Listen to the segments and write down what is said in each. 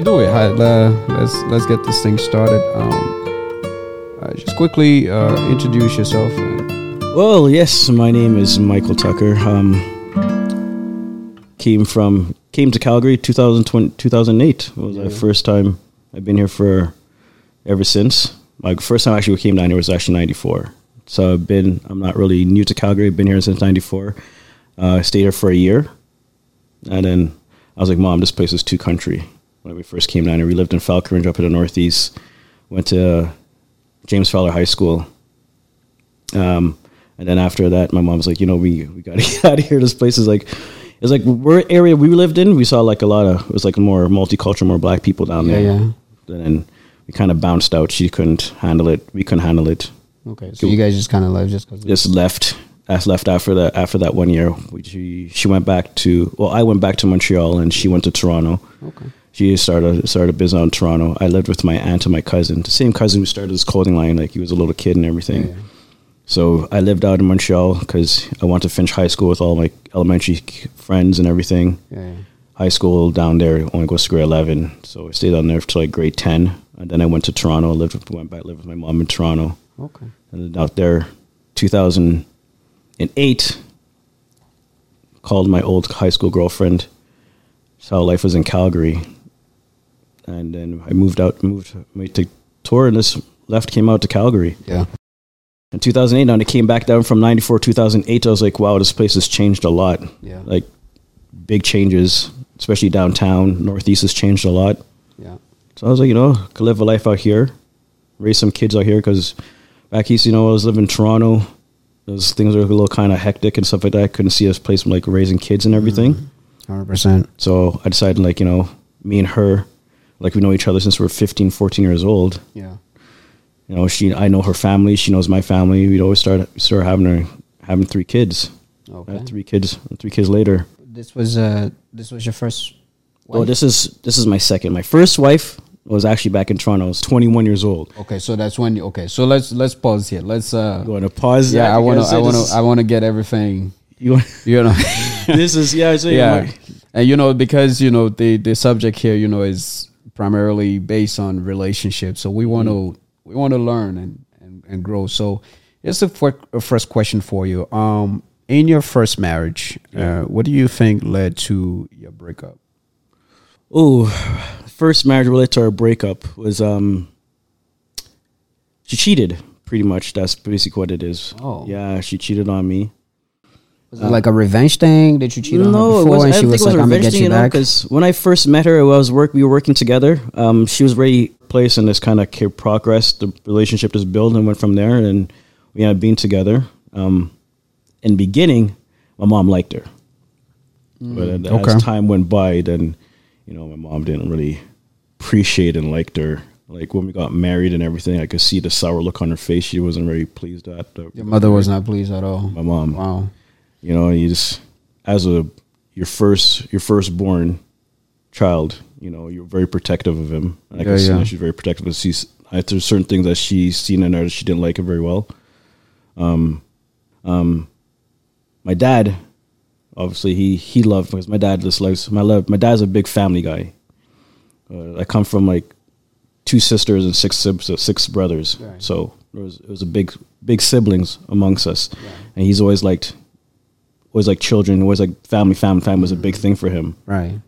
we do it? Hi, uh, let's let's get this thing started. Um, uh, just quickly uh, introduce yourself. Well, yes, my name is Michael Tucker. Um, came from came to Calgary 2020, 2008 was Yeah. the first time I've been here for ever since. My first time I actually came down here was actually 94. So I've been I'm not really new to Calgary. I've been here since 94. Uh, I stayed here for a year. And then I was like, Mom, this place is too country. When we first came down here, we lived in Falconbridge up in the Northeast. Went to James Fowler High School. Um, and then after that, my mom was like, you know, we we got to get out of here. This place is like, it's like we're area we lived in. We saw like a lot of it was like more multicultural, more black people down there. yeah. And then we kind of bounced out. She couldn't handle it. We couldn't handle it. Okay, so you guys just kind of left just because. Just left. As left after that. After that one year, she she went back to. Well, I went back to Montreal, and she went to Toronto. Okay. She started started a business out in Toronto. I lived with my aunt and my cousin, the same cousin who started this clothing line. Like he was a little kid and everything. Yeah. So I lived out in Montreal because I wanted to finish high school with all my elementary friends and everything. Yeah. High school down there only goes to grade eleven, so I stayed down there till like grade ten, and then I went to Toronto. I Lived with, went back lived with my mom in Toronto, Okay. and then out there, two thousand and eight. Called my old high school girlfriend. Saw how life was in Calgary, and then I moved out, moved to tour, and this left came out to Calgary. Yeah. In 2008, when I came back down from 94, 2008, I was like, wow, this place has changed a lot. Yeah. Like, big changes, especially downtown. Northeast has changed a lot. Yeah. So I was like, you know, could live a life out here, raise some kids out here, because back east, you know, I was living in Toronto. Those things were a little kind of hectic and stuff like that. I couldn't see us place like raising kids and everything. Mm-hmm. Hundred percent. So I decided, like, you know, me and her, like, we know each other since we we're 15, 14 years old. Yeah. You know, she, I know her family. She knows my family. We'd always start, start having her, having three kids. I Okay. had three kids. Three kids later. This was uh this was your first. Wife? this is this is my second. My first wife was actually back in Toronto. I was 21 years old. Okay, so that's when. You, okay, so let's let's pause here. Let's uh. Going to pause. Yeah, I want to. I want to. I want to get everything. You want, You know. this is yeah. So yeah, yeah. and you know because you know the the subject here you know is primarily based on relationships, so we want to we want to learn and, and and grow. So here's the uh, first question for you. Um, in your first marriage, uh, what do you think led to your breakup? Oh, first marriage related to our breakup was um. She cheated. Pretty much. That's basically what it is. Oh. Yeah, she cheated on me. Was it like a revenge thing? Did you cheat on her no, it before? wasn't. and she was think it was like, "I'm gonna revenge get thing, you back." because when I first met her, I was work. We were working together. Um, she was very placed in this kind of progress. The relationship just built and went from there, and we ended up being together. Um, in the beginning, my mom liked her, but as Mm, okay. time went by, then you know my mom didn't really appreciate and liked her. Like when we got married and everything, I could see the sour look on her face. She wasn't very pleased at the, Your mother was not pleased at all. my mom Wow. You know you just as a your first your firstborn child you know you're very protective of him. And i Yeah, can see yeah. that she's very protective. Of she's I- there's certain things that she's seen in her that she didn't like it very well. Um um my dad obviously he he loved because my dad just likes my love my dad's a big family guy. Uh, i come from like two sisters and six six brothers. Right. so there was it was a big big siblings amongst us. And he's always liked always like children always like family family family was a big thing for him Right.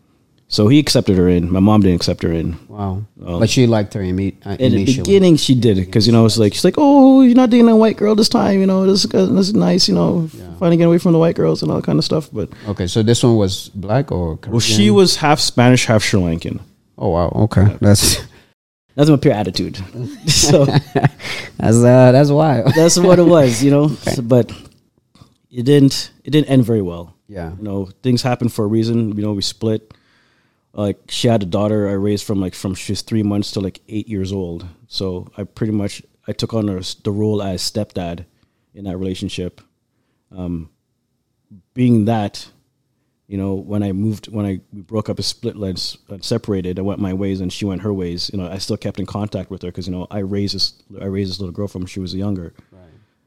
so he accepted her in my mom didn't accept her in Wow. Well, but she liked her imme- uh, in the beginning she did it because you know it's like she's like oh you're not dating a white girl this time you know this, is- this is nice you know Yeah. finally getting away from the white girls and all that kind of stuff but Okay, so this one was black or well she was half spanish half sri lankan Oh wow. Okay, that's that's my pure attitude so that's uh, that's why. that's what it was you know So- but it didn't it didn't end very well. Yeah. you know things happen for a reason. You know we split. Like she had a daughter i raised from like from she's three months to like eight years old. So i pretty much i took on her, the role as stepdad in that relationship. Um being that you know when i moved when i we broke up a split lens uh, separated i went my ways and she went her ways. You know i still kept in contact with her because you know i raised this i raised this little girl from when she was younger.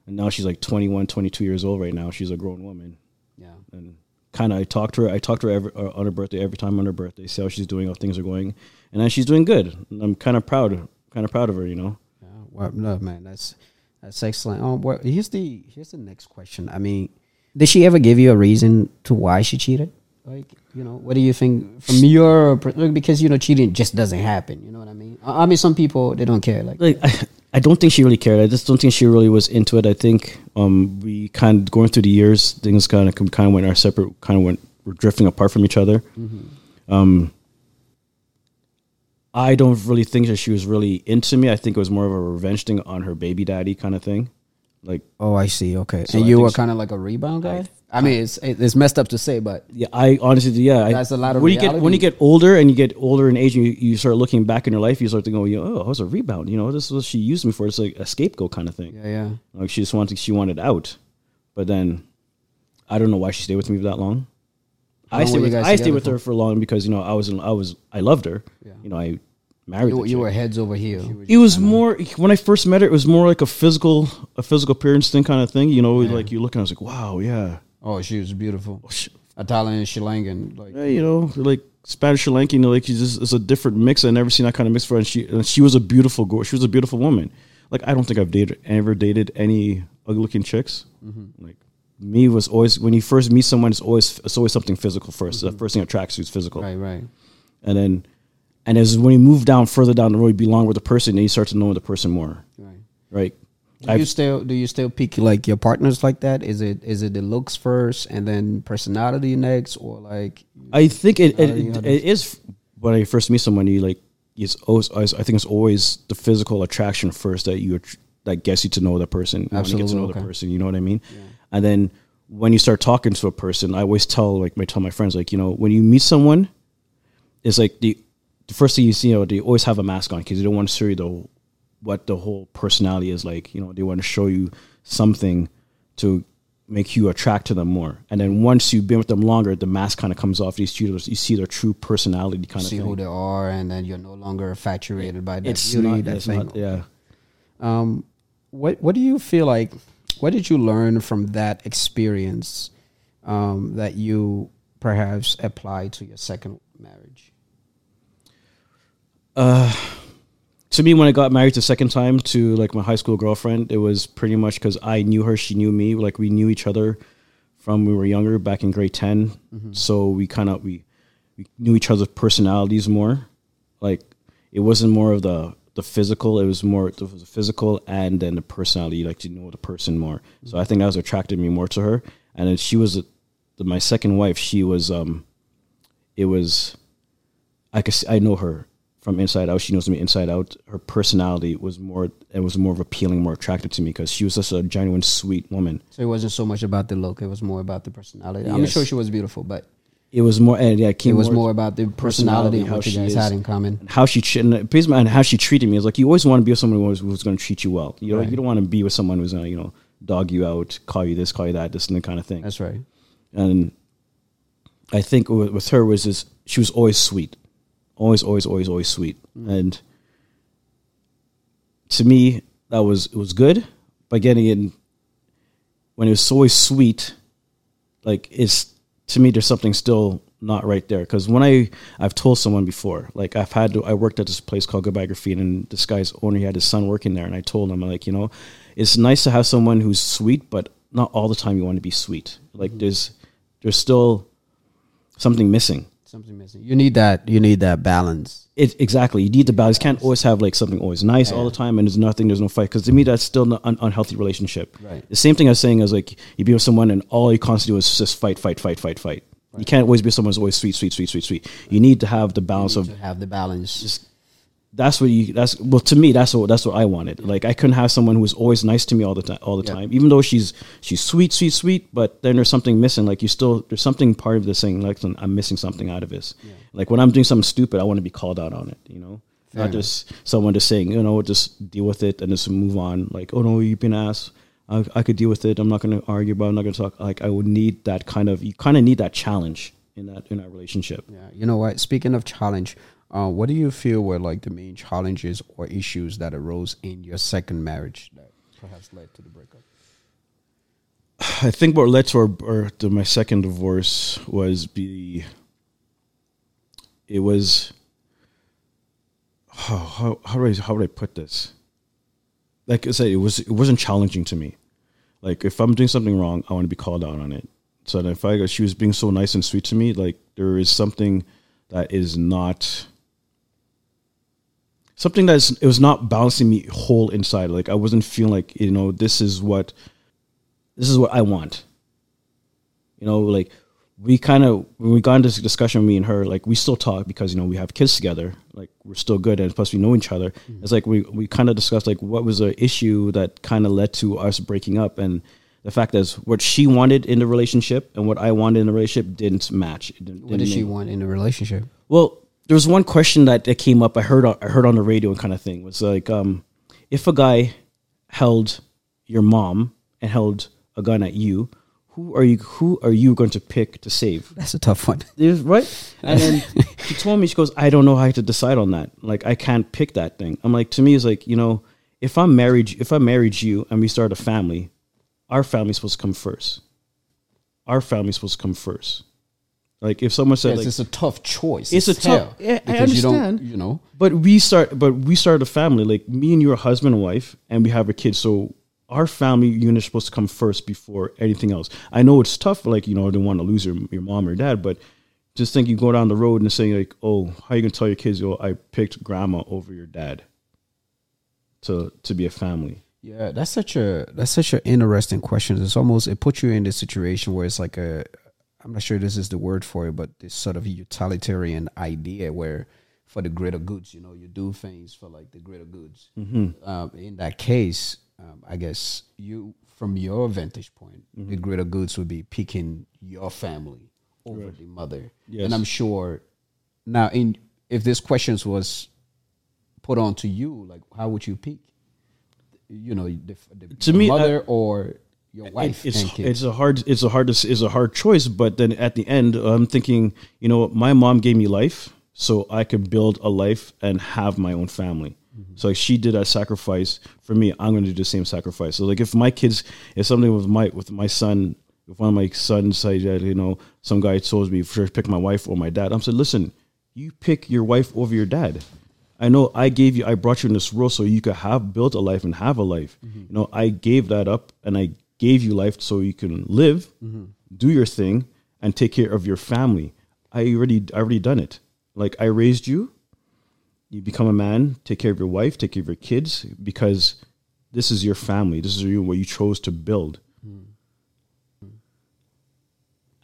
And now she's like 21 22 years old right now she's a grown woman Yeah. and kind of I talk to her. I talk to her every, uh, on her birthday every time on her birthday, see how she's doing, how things are going, and then she's doing good. And I'm kind of proud, kind of proud of her. You know. Yeah, well, no, man, that's that's excellent. Um, well, here's the here's the next question. I mean, did she ever give you a reason to why she cheated? Like, you know, what do you think from your because you know cheating just doesn't happen. You know what I mean? I I mean, some people they don't care. Like, like I, I don't think she really cared. I just don't think she really was into it. I think um, we kind of going through the years, things kind of kind of went our separate, kind of went we're drifting apart from each other. Um, I don't really think that she was really into me. I think it was more of a revenge thing on her baby daddy kind of thing. Like, oh, I see. Okay, So and I you were kind of like a rebound guy. I, mean, it's it's messed up to say, but yeah, I honestly, yeah, That's a lot of when you get when you get older and you get older in age, and you, you start looking back in your life, you start to go, oh, I was a rebound. You know, this is what she used me for. It's like a scapegoat kind of thing. yeah, yeah. Like she just wanted she wanted out, but then I don't know why she stayed with me for that long. How I stayed with guys I stayed with for? her for long because you know I was in, I was I loved her. Yeah. You know I married. You, you were heads over heels. It was more when I first met her. It was more like a physical a physical appearance thing kind of thing. You know, like you look and I was like, wow, yeah, Oh, she was beautiful. Oh, Sh- Italian Sri Lankan. Like, yeah, you know, like Spanish Sri Lankan. You know, like you just it's a different mix. I never seen that kind of mix for. her. And she and she was a beautiful girl. She was a beautiful woman. Like I don't think I've dated ever dated any ugly looking chicks. Mm-hmm. Like me was always when you first meet someone, it's always it's always something physical 1st The mm-hmm. first thing that attracts you is physical, right, right. and then and as when you move down further down the road, you belong with the person, and you start to know the person more, Right. right? Do you still do you still pick like your partners like that? Is it is it the looks first and then personality next, or like I think it it, you- it, is when I first meet someone. You like it's always, I think it's always the physical attraction first that you that gets you to know the person. You want to get to know okay. the person. You know what I mean? And then when you start talking to a person, I always tell like I tell my friends like you know when you meet someone, it's like the the first thing you see, you know, they always have a mask on because they don't want to show you the what the whole personality is like. You know, they want to show you something to make you attract to them more. And then once you've been with them longer, the mask kind of comes off. these see, you see their true personality kind of see who they are, and then you're no longer infatuated by that it's beauty, not, that it's thing. not, yeah. Um, what what do you feel like? What did you learn from that experience um, that you perhaps apply to your second marriage? To me when i got married the second time to like my high school girlfriend it was pretty much because i knew her she knew me like we knew each other from when we were younger back in grade 10 so we kind of we, we knew each other's personalities more. Like it wasn't more of the the physical it was more it was the physical and then the personality like to know the person more. So i think that was attracted me more to her. And then she was the, my second wife she was um it was I could see, I know her from inside out. She knows me inside out. Her personality was more it was more of appealing, more attractive to me because she was just a genuine sweet woman. So it wasn't so much about the look; it was more about the personality. I'm sure she was beautiful, but It was more and yeah, it it was more about the personality, and how what you she guys is. had in common. how she and and how she treated me. It's like you always want to be with someone who's, who's going to treat you well. You know, Right. you don't want to be with someone who's going to you know dog you out, call you this, call you that, this and that kind of thing. That's right. and I think with, with her was this she was always sweet, always, always, always, always sweet, and to me that was it was good. But getting in when it was always sweet, like it's to me there's something still not right there. Because when I I've told someone before like I've had to, I worked at this place called Goodbye Graffiti and this guy's owner he had his son working there and I told him like you know it's nice to have someone who's sweet but not all the time you want to be sweet. Like mm-hmm. there's there's still something missing Something missing. You need that. You need that balance. it exactly you need the balance you can't always have like something always nice all the time and there's nothing there's no fight because to me that's still an un- unhealthy relationship Right. the same thing I was saying is like you be with someone and all you constantly do is just fight fight fight fight fight you can't always be with someone who's always sweet sweet sweet sweet sweet you need to have the balance of to have the balance. That's what you that's well to me that's what that's what I wanted. Like I couldn't have someone who was always nice to me all the time all the Yeah. time. Even though she's she's sweet, sweet, sweet, but then there's something missing. Like you still there's something part of this thing, like I'm missing something out of this. Like when I'm doing something stupid, I want to be called out on it, you know? Fair Not enough. just someone just saying, you know, just deal with it and just move on. Like, oh no, you've been ass. I, I could deal with it. I'm not going to argue, but I'm not going to talk. Like, I would need that kind of. You kind of need that challenge in that in that relationship. Yeah. You know what? Speaking of challenge, uh, what do you feel were like the main challenges or issues that arose in your second marriage that perhaps led to the breakup? I think what led to our to my second divorce was the it was how how, how do I how would I put this? Like I said, it was it wasn't challenging to me. Like if I'm doing something wrong, I want to be called out on it. So if I she was being so nice and sweet to me, like there is something that is not something that's it was not balancing me whole inside. Like I wasn't feeling like you know this is what this is what I want. You know, like we kind of when we got into this discussion, me and her, like we still talk because you know we have kids together. Like we're still good, and plus we know each other. Mm-hmm. It's like we we kind of discussed like what was the issue that kind of led to us breaking up, and the fact is what she wanted in the relationship and what I wanted in the relationship didn't match. Didn't, what did she want in the relationship? well, there was one question that, that came up. I heard on, I heard on the radio and kind of thing was like, um, if a guy held your mom and held a gun at you, who are you? Who are you going to pick to save? That's a tough one. Right? And then she told me, she goes, I don't know how to decide on that. Like, I can't pick that thing. I'm like, to me, it's like, you know, if I'm married, if I married you and we start a family, our family's supposed to come first. Our family's supposed to come first. Like, if someone said, Yes, like, it's a tough choice. It's a tough- yeah, I because You, understand. don't, you know, but we start, but we started a family. Like me and you are husband and wife, and we have a kid. So our family unit is supposed to come first before anything else. I know it's tough. Like you know, I don't want to lose your your mom or dad, but just think you go down the road and saying like, oh, how you gonna tell your kids, yo, I picked grandma over your dad to to be a family. Yeah, that's such a that's such an interesting question. It's almost it puts you in this situation where it's like a I'm not sure this is the word for it, but this sort of utilitarian idea where for the greater goods, you know, you do things for like the greater goods. Um, in that case, um, I guess you from your vantage point, the greater goods would be picking your family over the mother. Yes. And I'm sure now in if this questions was put on to you, like how would you pick? you know the, the To me, mother or your wife it's it's a hard it's a hard it's a hard choice but then at the end i'm thinking you know my mom gave me life so i could build a life and have my own family. Mm-hmm. So like she did that sacrifice for me. I'm going to do the same sacrifice. So like if my kids if something with my with my son if one of my sons said that you know some guy told me for pick my wife or my dad i'm saying listen you pick your wife over your dad. I know I gave you, I brought you in this world so you could have built a life and have a life. Mm-hmm. You know, I gave that up and I gave you life so you can live, mm-hmm. do your thing, and take care of your family. I already, I already done it. Like I raised you, you become a man, take care of your wife, take care of your kids, because this is your family. This is you what you chose to build. Mm-hmm.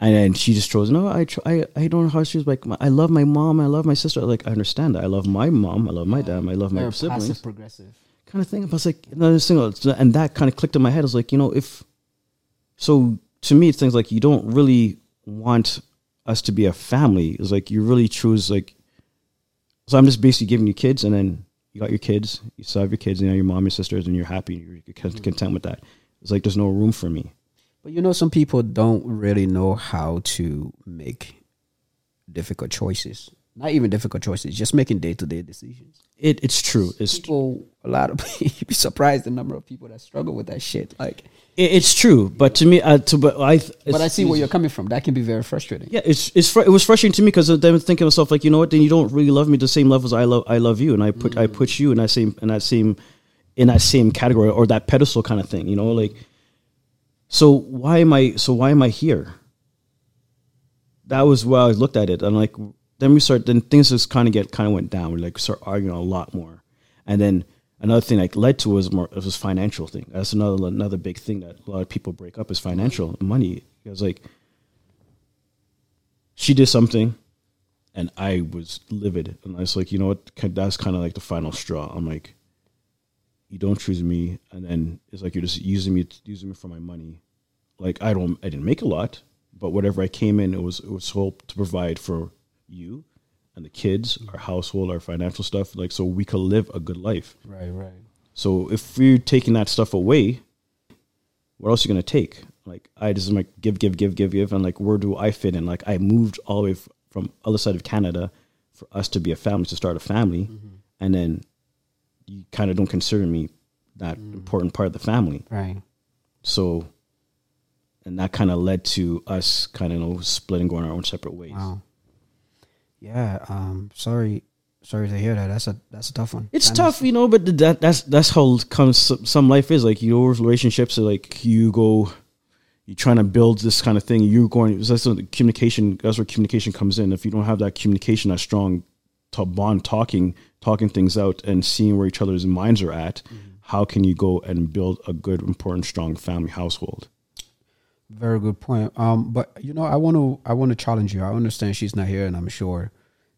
And then she just chose, no, I, tr- I, I don't know how she was like, I love my mom, I love my sister. Like, I understand that. I love my mom, I love my dad, I love my They're siblings passive progressive. Kind of thing. I was like, another single, and that kind of clicked in my head. I was like, you know, if so, to me, it's things like you don't really want us to be a family. It's like you really choose like. So I'm just basically giving you kids, and then you got your kids, you still have your kids, and you know, your mom, your sisters, and you're happy, you're con- mm-hmm. content with that. It's like there's no room for me. But you know, some people don't really know how to make difficult choices. Not even difficult choices, just making day to day decisions. It it's true. It's People, a lot of you'd be surprised the number of people that struggle with that shit. Like, it, it's true. But to me, uh, to but I. but I see where you're coming from. That can be very frustrating. Yeah, it's it's fr- it was frustrating to me because then thinking to myself like, you know what? Then you don't really love me the same level as I love I love you, and I put I put you in that same in that same in that same category or that pedestal kind of thing. You know, like so why am I so why am I here? That was where I looked at it, I'm like then we start then things just kind of get kind of went down. We like start arguing a lot more, and then another thing like led to was more it was financial thing. That's another another big thing that a lot of people break up is financial money. It was like she did something and I was livid. And I was like, you know what? That's kind of like the final straw. I'm like, you don't choose me. And then it's like, you're just using me, using me for my money. Like, I don't, I didn't make a lot, but whatever I came in, it was, it was hope to provide for you and the kids, our household, our financial stuff. Like, so we could live a good life. Right, right. So if we're taking that stuff away, what else are you gonna take? Like I just like give, give, give, give, give, and like where do I fit in? Like I moved all the way f- from other side of Canada for us to be a family, to start a family, mm-hmm. and then you kind of don't consider me that mm. important part of the family. Right. So, and that kind of led to us kind of you know, splitting, going our own separate ways. Wow. Yeah. Um. Sorry. sorry to hear that. That's a that's a tough one. It's tough, you know, but that that's that's how comes some life is like your relationships are like you go, you're trying to build this kind of thing. You're going. That's the communication. That's where communication comes in. If you don't have that communication, that strong to bond, talking, talking things out, and seeing where each other's minds are at, how can you go and build a good, important, strong family household? Very good point. Um, but you know, I want to I want to challenge you. I understand she's not here, and I'm sure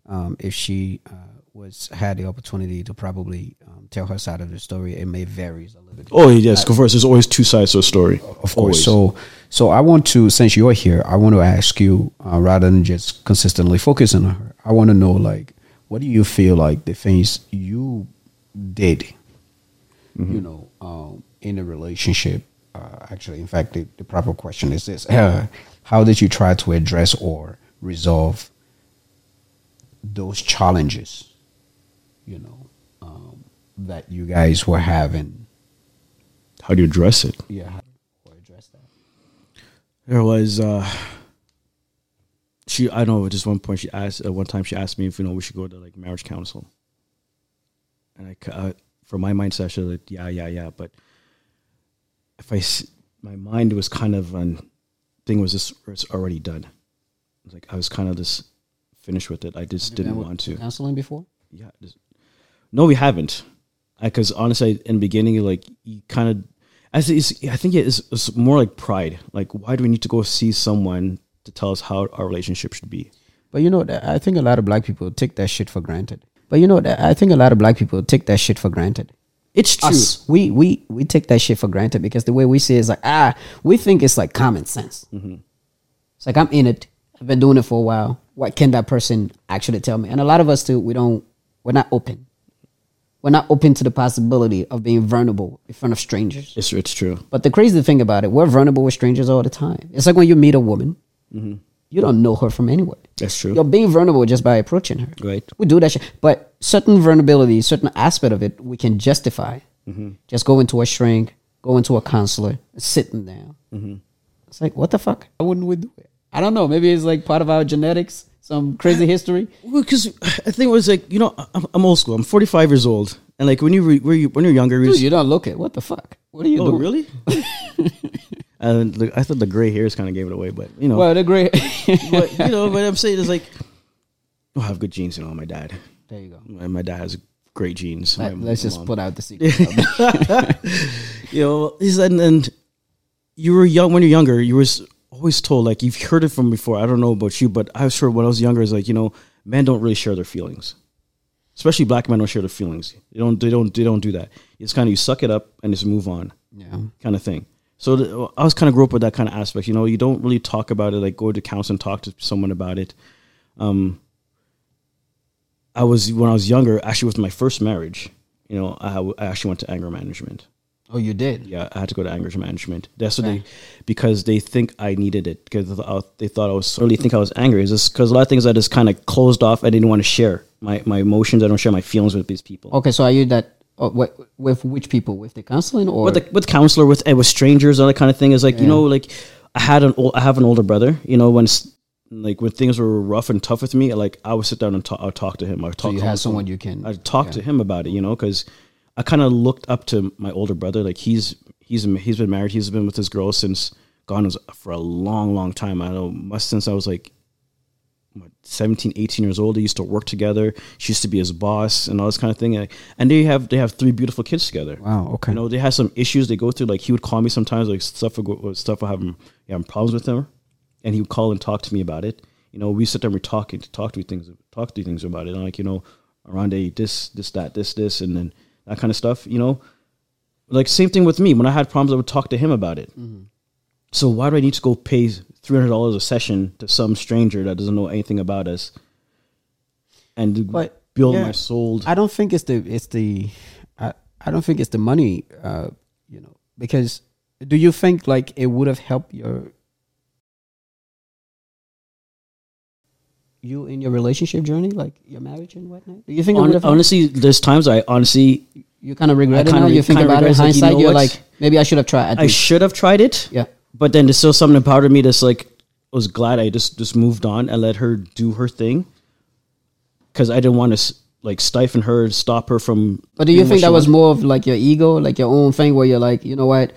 um, if she uh, was had the opportunity to probably um, tell her side of the story, it may vary a little bit. Oh yes, of course. There's always two sides to a story. Of course. So, so I want to, since you're here, I want to ask you, uh, rather than just consistently focusing on her, I want to know, like, what do you feel like the things you did, you know, um, in a relationship? Uh, actually, in fact, the, the proper question is this: uh, How did you try to address or resolve those challenges? You know, um, that you guys were having. How do you address it? Yeah, how or address that. There was uh she I don't know at just one point she asked at one time she asked me if you know we should go to like marriage counsel. And I, ca- uh, for my mindset, I should like, yeah, yeah, yeah. But if I my mind was kind of on thing was just it's already done. It was like I was kind of just finished with it. I just didn't want to. counseling before. Yeah. Just, no, we haven't. Because honestly, in the beginning, like you kind of, I think it's, I think it's, it's more like pride. Like, why do we need to go see someone to tell us how our relationship should be? But you know, I think a lot of black people take that shit for granted. But you know, I think a lot of black people take that shit for granted. It's true. Us, we we we take that shit for granted because the way we see it is like ah, we think it's like common sense. It's like I'm in it. I've been doing it for a while. What can that person actually tell me? And a lot of us too, we don't. We're not open. We're not open to the possibility of being vulnerable in front of strangers. It's it's true. But the crazy thing about it, we're vulnerable with strangers all the time. It's like when you meet a woman, you don't know her from anywhere. That's true. You're being vulnerable just by approaching her. Right. We do that shit. But certain vulnerability, certain aspect of it, we can justify. Mm-hmm. Just go into a shrink, go into a counselor, sitting down. Mm-hmm. It's like, what the fuck? Why wouldn't we do it? I don't know. Maybe it's like part of our genetics, some crazy history. Because I think it was like you know I'm, I'm old school. I'm 45 years old, and like when you re, when you when you're younger, you Dude, you don't look it. What the fuck? What are you oh doing? really? and look, I thought the gray hairs kind of gave it away, but you know, Well, the gray. but you know, what I'm saying is like, oh, I have good genes, you know. My dad, there you go. my, my dad has great genes. Let, us just mom- put out the secret. you know, he said, and, and you were young when you're younger. You were always told like you've heard it from before. I don't know about you, but I was sure when I was younger, is like you know, men don't really share their feelings, especially black men don't share their feelings. They don't. They don't. They don't do that. It's kind of you suck it up and just move on, yeah. kind of thing. So the, I was kind of grew up with that kind of aspect. You know, you don't really talk about it. Like go to counseling, talk to someone about it. Um, I was when I was younger, actually with my first marriage. You know, I, I actually went to anger management. Oh, you did? Yeah, I had to go to anger management. That's what they, because they think I needed it because they thought- they thought I was really think I was angry. Is this because a lot of things I just kind of closed off. I didn't want to share my my emotions. I don't share my feelings with these people. Okay, so are you that oh, what, with which people? With the counseling or with the with counselor with eh, with strangers all that kind of thing is like you know like I had an old, I have an older brother. You know when like when things were rough and tough with me, like I would sit down and talk, I'd talk to him. I would so talk. you had someone you can I talked to him about it, you know, because I kind of looked up to my older brother. Like he's he's he's been married. He's been with his girl since gone was for a long, long time. I know must since I was like 17, 18 years old. They used to work together. She used to be his boss and all this kind of thing. And- they have they have three beautiful kids together. Wow. Okay. You know, they have some issues they go through. Like he would call me sometimes, like stuff go, stuff would have him having problems with him, and he would call and talk to me about it. You know, we sit there and we talk and talk to things, talk to you things about it. And like you know, around a this, this, that, this, this, and then that kind of stuff. You know, like same thing with me. When I had problems, I would talk to him about it. Mm-hmm. So why do I need to go pay three hundred dollars a session to some stranger that doesn't know anything about us, and But, build yeah. my soul? I don't think it's the it's the I, I don't think it's the money. Uh, you know, because do you think like it would have helped your you in your relationship journey, like your marriage and whatnot? Do you think it Hon- would have helped? honestly, there's times I honestly You kind of regret I it now. re- You think about it in regret, like, you hindsight. are like, maybe I should have tried. I should have tried it. yeah. But then there's still something of me that's like I was glad I just just moved on and let her do her thing because I didn't want to like stifle her, stop her from. But do you think that was more of like your ego, like your own thing, where you're like, you know what?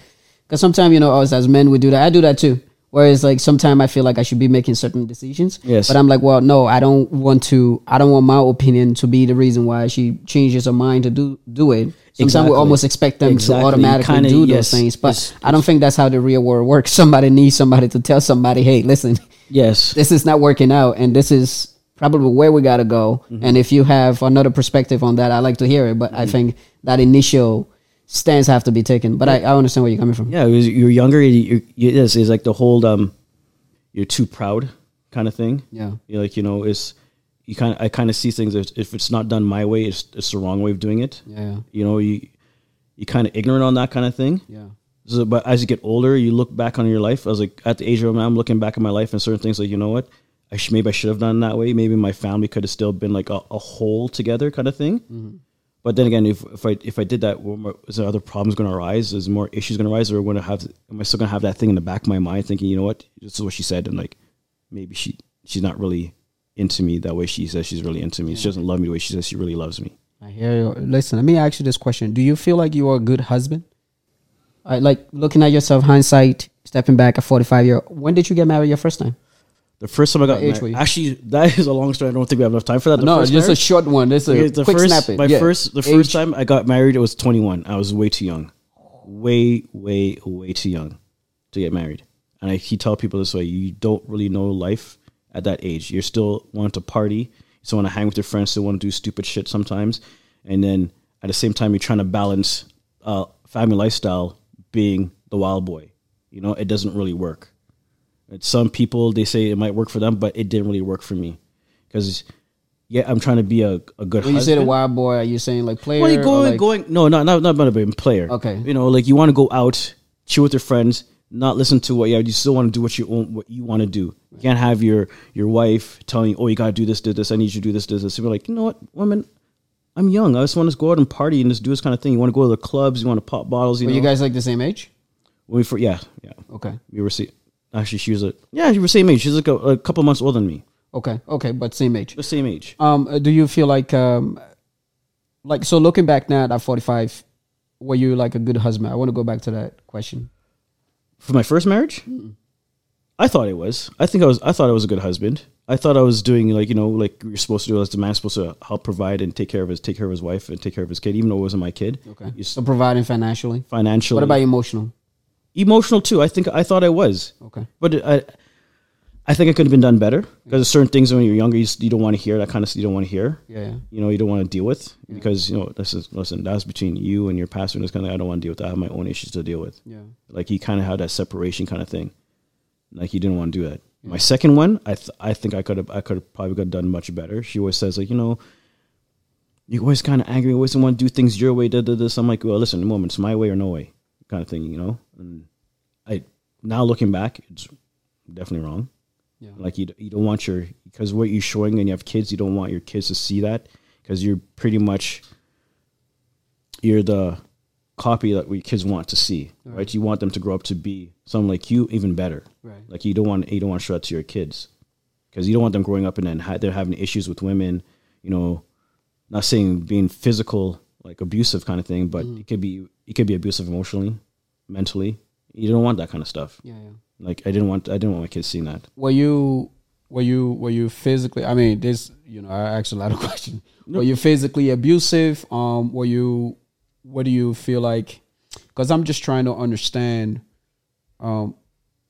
Because sometimes you know, us as men, we do that. I do that too. Whereas like sometimes I feel like I should be making certain decisions. Yes. But I'm like, well, no, I don't want to. I don't want my opinion to be the reason why she changes her mind to do do it. Sometimes Exactly. we almost expect them Exactly. to automatically Kinda, do yes. those things, but It's- I don't think that's how the real world works. Somebody needs somebody to tell somebody, hey, listen, Yes. this is not working out and this is probably where we got to go Mm-hmm. and if you have another perspective on that i like to hear it but i think that initial stance have to be taken but I, I understand where you're coming from Yeah, was, you're younger. You, you, it is. It's like the whole um, you're too proud kind of thing. Yeah. You're like you know, it's you kind of I kind of see things as if it's not done my way, it's it's the wrong way of doing it. Yeah, yeah. You know, you you kind of ignorant on that kind of thing. yeah So, but as you get older, you look back on your life. I was like at the age of I'm looking back at my life and certain things like you know what. I should, maybe I should have done that way. Maybe my family could have still been like a, a whole together kind of thing. But then again, if, if I if I did that, is there other problems going to arise? Is more issues going to arise, or going to have? Am I still going to have that thing in the back of my mind, thinking, you know what, this is what she said, and like maybe she she's not really into me that way she says she's really into me. She doesn't love me the way she says she really loves me. i hear you listen let me ask you this question do you feel like you are a good husband I like looking at yourself hindsight stepping back at 45 year when did you get married your first time The first time I got married, actually, that is a long story. I don't think we have enough time for that. The no first just a short one Okay, a the quick first, snap it My Yeah. first, the first time I got married, it was 21. I was way too young, way, way, way too young to get married. And I he tell people this way: you don't really know life at that age. You're still want to party, you still want to hang with your friends, still want to do stupid shit sometimes, and then at the same time you're trying to balance uh, family lifestyle being the wild boy. You know, it doesn't really work. Some people they say it might work for them, but it didn't really work for me because yeah, I'm trying to be a, a good. when you say the wild boy are you saying like player Well, you going, like- going. No, not not not about being player. Okay. You know, like you want to go out, chill with your friends, not listen to what. Yeah, you still want to do what you own, what you want to do. You can't have your your wife telling you, "Oh, you gotta do this, do this. I need you to do this, do this." You're like, you know what, women. I'm young. I just want to go out and party and just do this kind of thing. You want to go to the clubs. You want to pop bottles. You were know. you guys like the same age we fir- yeah, yeah. okay We were see. Actually, she was a yeah. She was same age. She's like a, a couple months older than me. okay okay but same age The same age. Um, uh, do you feel like um, like so looking back now at forty five, were you like a good husband? I want to go back to that question. For my first marriage, I thought it was. I think I was. I thought I was a good husband. I thought I was doing like you know like you're supposed to do as the man's supposed to help provide and take care of his take care of his wife and take care of his kid, even though it wasn't my kid. Okay, You s- so providing financially. Financially. What about emotional? Emotional too? I think I thought I was, Okay, but I, I think it could have been done better because there's certain things when you're younger you, you don't want to hear that kind of you don't want to hear. yeah, yeah. You know you don't want to deal with because you know this is listen that's between you and your pastor and it's kind of I don't want to deal with that. I have my own issues to deal with. yeah. Like he kind of had that separation kind of thing. Like you didn't want to do that. My second one, I th- I think I could have I could have probably have done much better. She always says like you know, you always kind of angry, you always want to do things your way. Da, da, this. I'm like, well, listen, a moment, it's my way or no way, kind of thing, you know. And I now looking back, it's definitely wrong. Yeah. Like you, you don't want your because what you're showing and you have kids, you don't want your kids to see that because you're pretty much you're the copy that we kids want to see, right. You want them to grow up to be someone like you, even better. Right. Like you don't want you don't want to show that to your kids because you don't want them growing up and then ha- they're having issues with women. You know, not saying being physical like abusive kind of thing, but Mm-hmm. it could be it could be abusive emotionally, mentally. You don't want that kind of stuff. Yeah, yeah. Like I didn't want I didn't want my kids seeing that. were you were you were you physically i mean this you know i asked a lot of questions were you physically abusive um were you what do you feel like because i'm just trying to understand um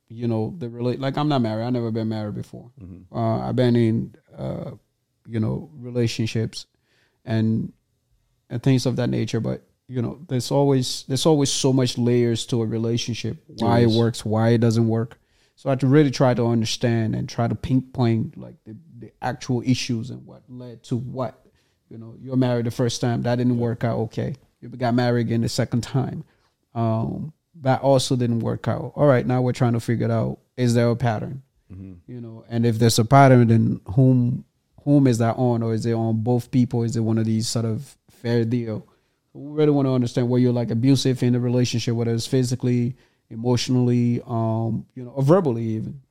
you know the relate like i'm not married i've never been married before uh i've been in uh you know relationships and and things of that nature but you know there's always there's always so much layers to a relationship. Why it works why it doesn't work. So i had to really try to understand and try to pinpoint like the, the actual issues and what led to what. You know you're married the first time that didn't work out okay. You got married again the second time. Um that also didn't work out. All right now we're trying to figure it out. Is there a pattern? You know and if there's a pattern then whom whom is that on or is it on both people is it one of these sort of fair deal we really want to understand where you're like abusive in the relationship whether it's physically emotionally um you know or verbally even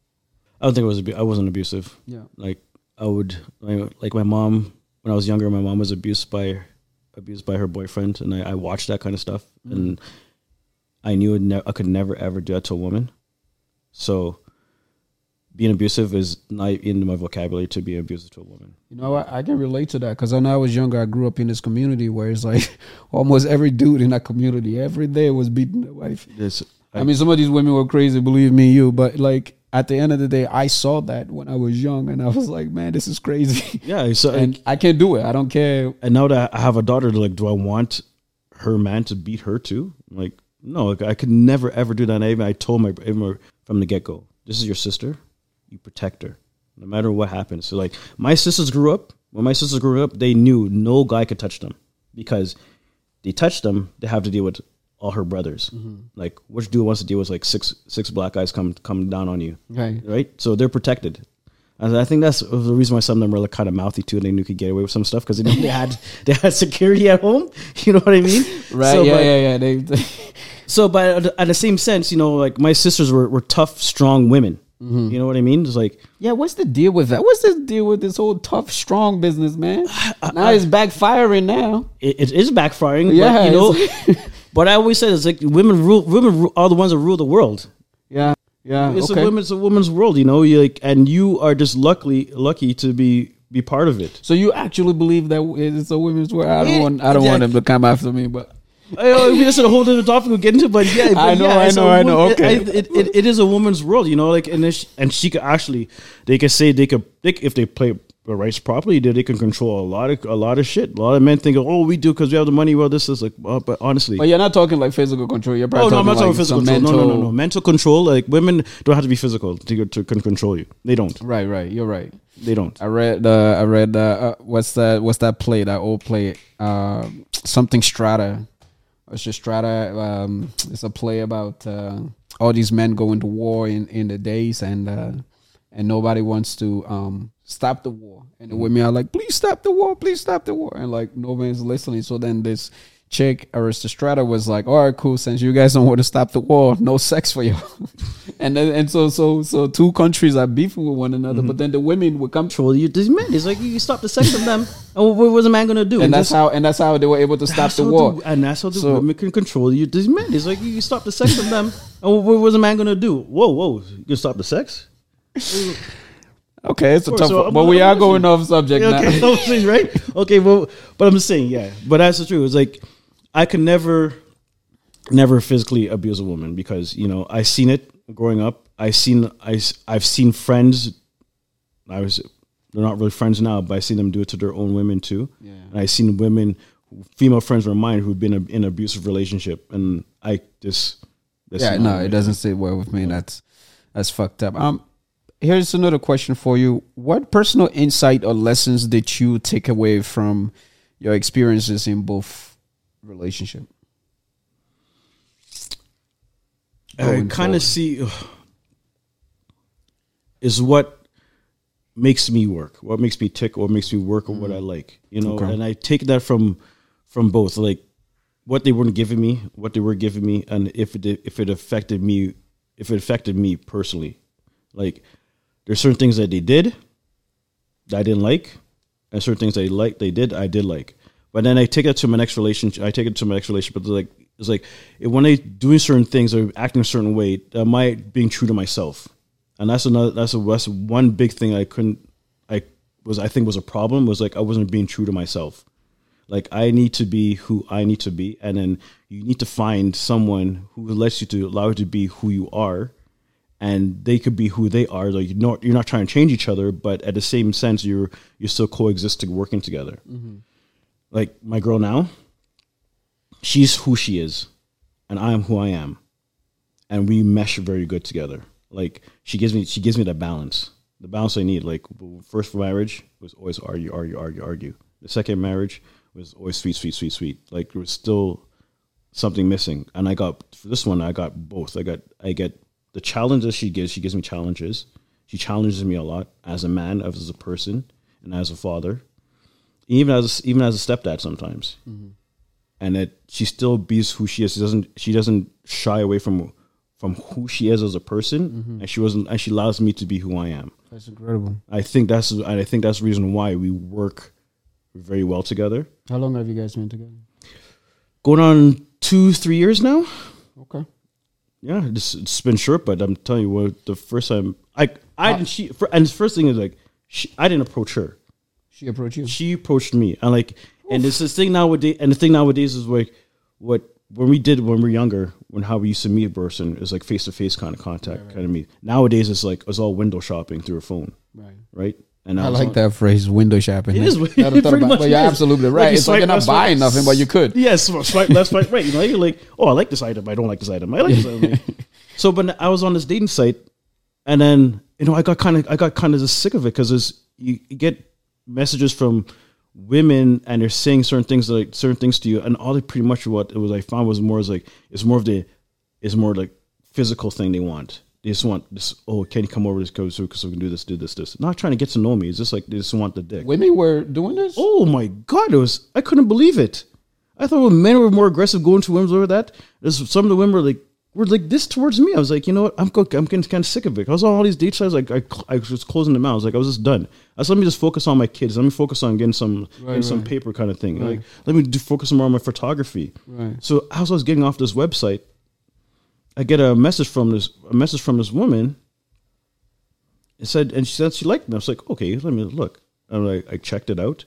I don't think it was. I wasn't abusive. yeah Like I would, like, my mom. when I was younger, my mom was abused by abused by her boyfriend, and I, I watched that kind of stuff, and I knew ne- I could never ever do that to a woman. So, being abusive is not in my vocabulary to be abusive to a woman. You know, I, I can relate to that because when I was younger, I grew up in this community where it's like almost every dude in that community every day was beating their wife. This, I mean, some of these women were crazy, believe me, you. But like at the end of the day, I saw that when I was young, and I was like, man, this is crazy. yeah. So and I can't do it. I don't care. and now that I have a daughter, like, do I want her man to beat her too? Like, no, like, I could never ever do that. And I even I told my even from the get go, this is your sister. You protect her, no matter what happens. So like, my sisters grew up. When my sisters grew up, they knew no guy could touch them because they touch them, they have to deal with all her brothers. Mm-hmm. Like, which dude wants to deal with like six six black guys come come down on you? Right. right? So they're protected. And I think that's the reason why some of them were like kind of mouthy too, and they knew could get away with some stuff because they they had they had security at home. You know what I mean? Right. So, yeah, but, yeah, yeah. They, they, So, but at the same sense, you know, like my sisters were, were tough, strong women. Mm-hmm. You know what I mean? It's like yeah. What's the deal with that? What's the deal with this whole tough, strong business, man? Now it's backfiring. Now. it, it is backfiring. Yeah, but, you know. but I always said it's like women rule. Women are the ones that rule the world. Yeah. Yeah. It's okay. a women's a woman's world. You know, you like, and you are just luckily lucky to be be part of it. So you actually believe that it's a women's world? I don't want. I don't yeah. want them to come after me, but I know, I mean, that's a whole other topic we'll get into, but yeah, but I know, yeah, I know, a I know, wo- okay. it, it, it, it is a woman's world, you know, like, and she, and she could actually, they could say they could, they, if they play the rights properly, they, they can control a lot of a lot of shit. A lot of men think, oh, we do because we have the money. Well, this is like, uh, but honestly, but you're not talking like physical control. You're probably oh probably no, I'm not talking talking like physical some control. mental. No, no, no, no, mental control. Like women don't have to be physical to, to control you. They don't. Right, right. You're right. They don't. I read. Uh, I read. Uh, uh, what's that? What's that play? That old play. Uh, something Strata. It's just Strata. Um, it's a play about uh, all these men going to war in in the days, and uh, and nobody wants to um, stop the war. And the women are like, "Please stop the war! Please stop the war!" And like no nobody's listening. So then this chick Aristostrata was like, "All right, cool. Since you guys don't want to stop the war, no sex for you." and then and so so so two countries are beefing with one another, but mm-hmm. then the women would come Control you. These men. It's like you stop the sex of them. And what was a man gonna do? and that's Just- how and that's how they were able to stop the war. and that's how the So- women can control you. These men, it's like you stop the sex of them. And what was a man gonna do? Whoa, whoa! You stop the sex? Okay, it's a tough so one, but we are going off subject Yeah, okay, now. no, right? Okay, well, but I'm just saying, yeah. But that's the truth. It's like I could never, never physically abuse a woman because you know I seen it growing up. I seen I I've seen friends. I was they're not really friends now, but I seen them do it to their own women too. Yeah. And I seen women, female friends of mine who've been in an abusive relationship, and I just that's Yeah, no, it doesn't sit well with me. That's that's fucked up. Um, here's another question for you: What personal insight or lessons did you take away from your experiences in both relationship? I kind of see ugh, is what makes me work, what makes me tick, what makes me work, or what mm-hmm. I like, you know. Okay. And I take that from from both, like what they weren't giving me, what they were giving me, and if it if it affected me, if it affected me personally, like there's certain things that they did that I didn't like, and certain things they like they did I did like. But then I take it to my next relationship. I take it to my next relationship. But like it's like when I doing certain things or acting a certain way, am I being true to myself? And that's another. That's a that's one big thing I couldn't. I was I think was a problem was like I wasn't being true to myself. Like I need to be who I need to be, and then you need to find someone who lets you to allow you to be who you are, and they could be who they are. Like you're not you're not trying to change each other, but at the same sense, you're you're still coexisting, working together. Mm-hmm. Like my girl now, she's who she is, and I am who I am, and we mesh very good together. Like she gives me she gives me the balance, the balance I need. Like first marriage was always argue, argue, argue, argue. The second marriage was always sweet, sweet, sweet, sweet. Like there was still something missing, and I got for this one I got both. I got I get the challenges she gives. She gives me challenges. She challenges me a lot as a man, as a person, and as a father, even as even as a stepdad sometimes. Mm-hmm. And that she still bees who she is. She doesn't she doesn't shy away from from who she is as a person, mm-hmm. and she wasn't and she allows me to be who I am. That's incredible. I think that's and I think that's the reason why we work very well together. How long have you guys been together? Going on two, three years now. Okay. Yeah, it's, it's been short, but I'm telling you what. The first time I, I didn't. She fir- and the first thing is like, she, I didn't approach her. She approached you. She approached me. And like, and it's this is thing nowadays. And the thing nowadays is like, what when we did when we were younger, when how we used to meet a person is like face to face kind of contact, kind of meet. Nowadays, it's like it's all window shopping through a phone, Right. right? And I was like on- that phrase, window shopping. It man. is. Never thought pretty about- much but you're is. absolutely Like right. you it's like you're not left, swipe- buying nothing, but you could. Yes, swipe left, swipe right. You know, you're like, oh, I like this item. I don't like this item. I like this item. So, but I was on this dating site, and then you know, I got kind of, I got kind of just sick of it because you, you get messages from women and they're saying certain things like certain things to you, and all they pretty much what it was I found was more is like it's more of the, it's more like physical thing they want. They just want this. Oh, can you come over this so, so we can do this, do this, this. Not trying to get to know me. It's just like they just want the dick. Women were doing this. Oh my god, it was I couldn't believe it. I thought men were more aggressive going to women over that. There's some of the women were like were like this towards me. I was like, you know what? I'm I'm getting kind of sick of it. I was on all these date sites, like I, I was closing them out. I was like, I was just done. I said, let me just focus on my kids. Let me focus on getting some getting some paper kind of thing. Like let me do, focus more on my photography. Right. So as I was getting off this website, I get a message from this a message from this woman. It said, and she said she liked me. I was like, okay, let me look. And I, I checked it out.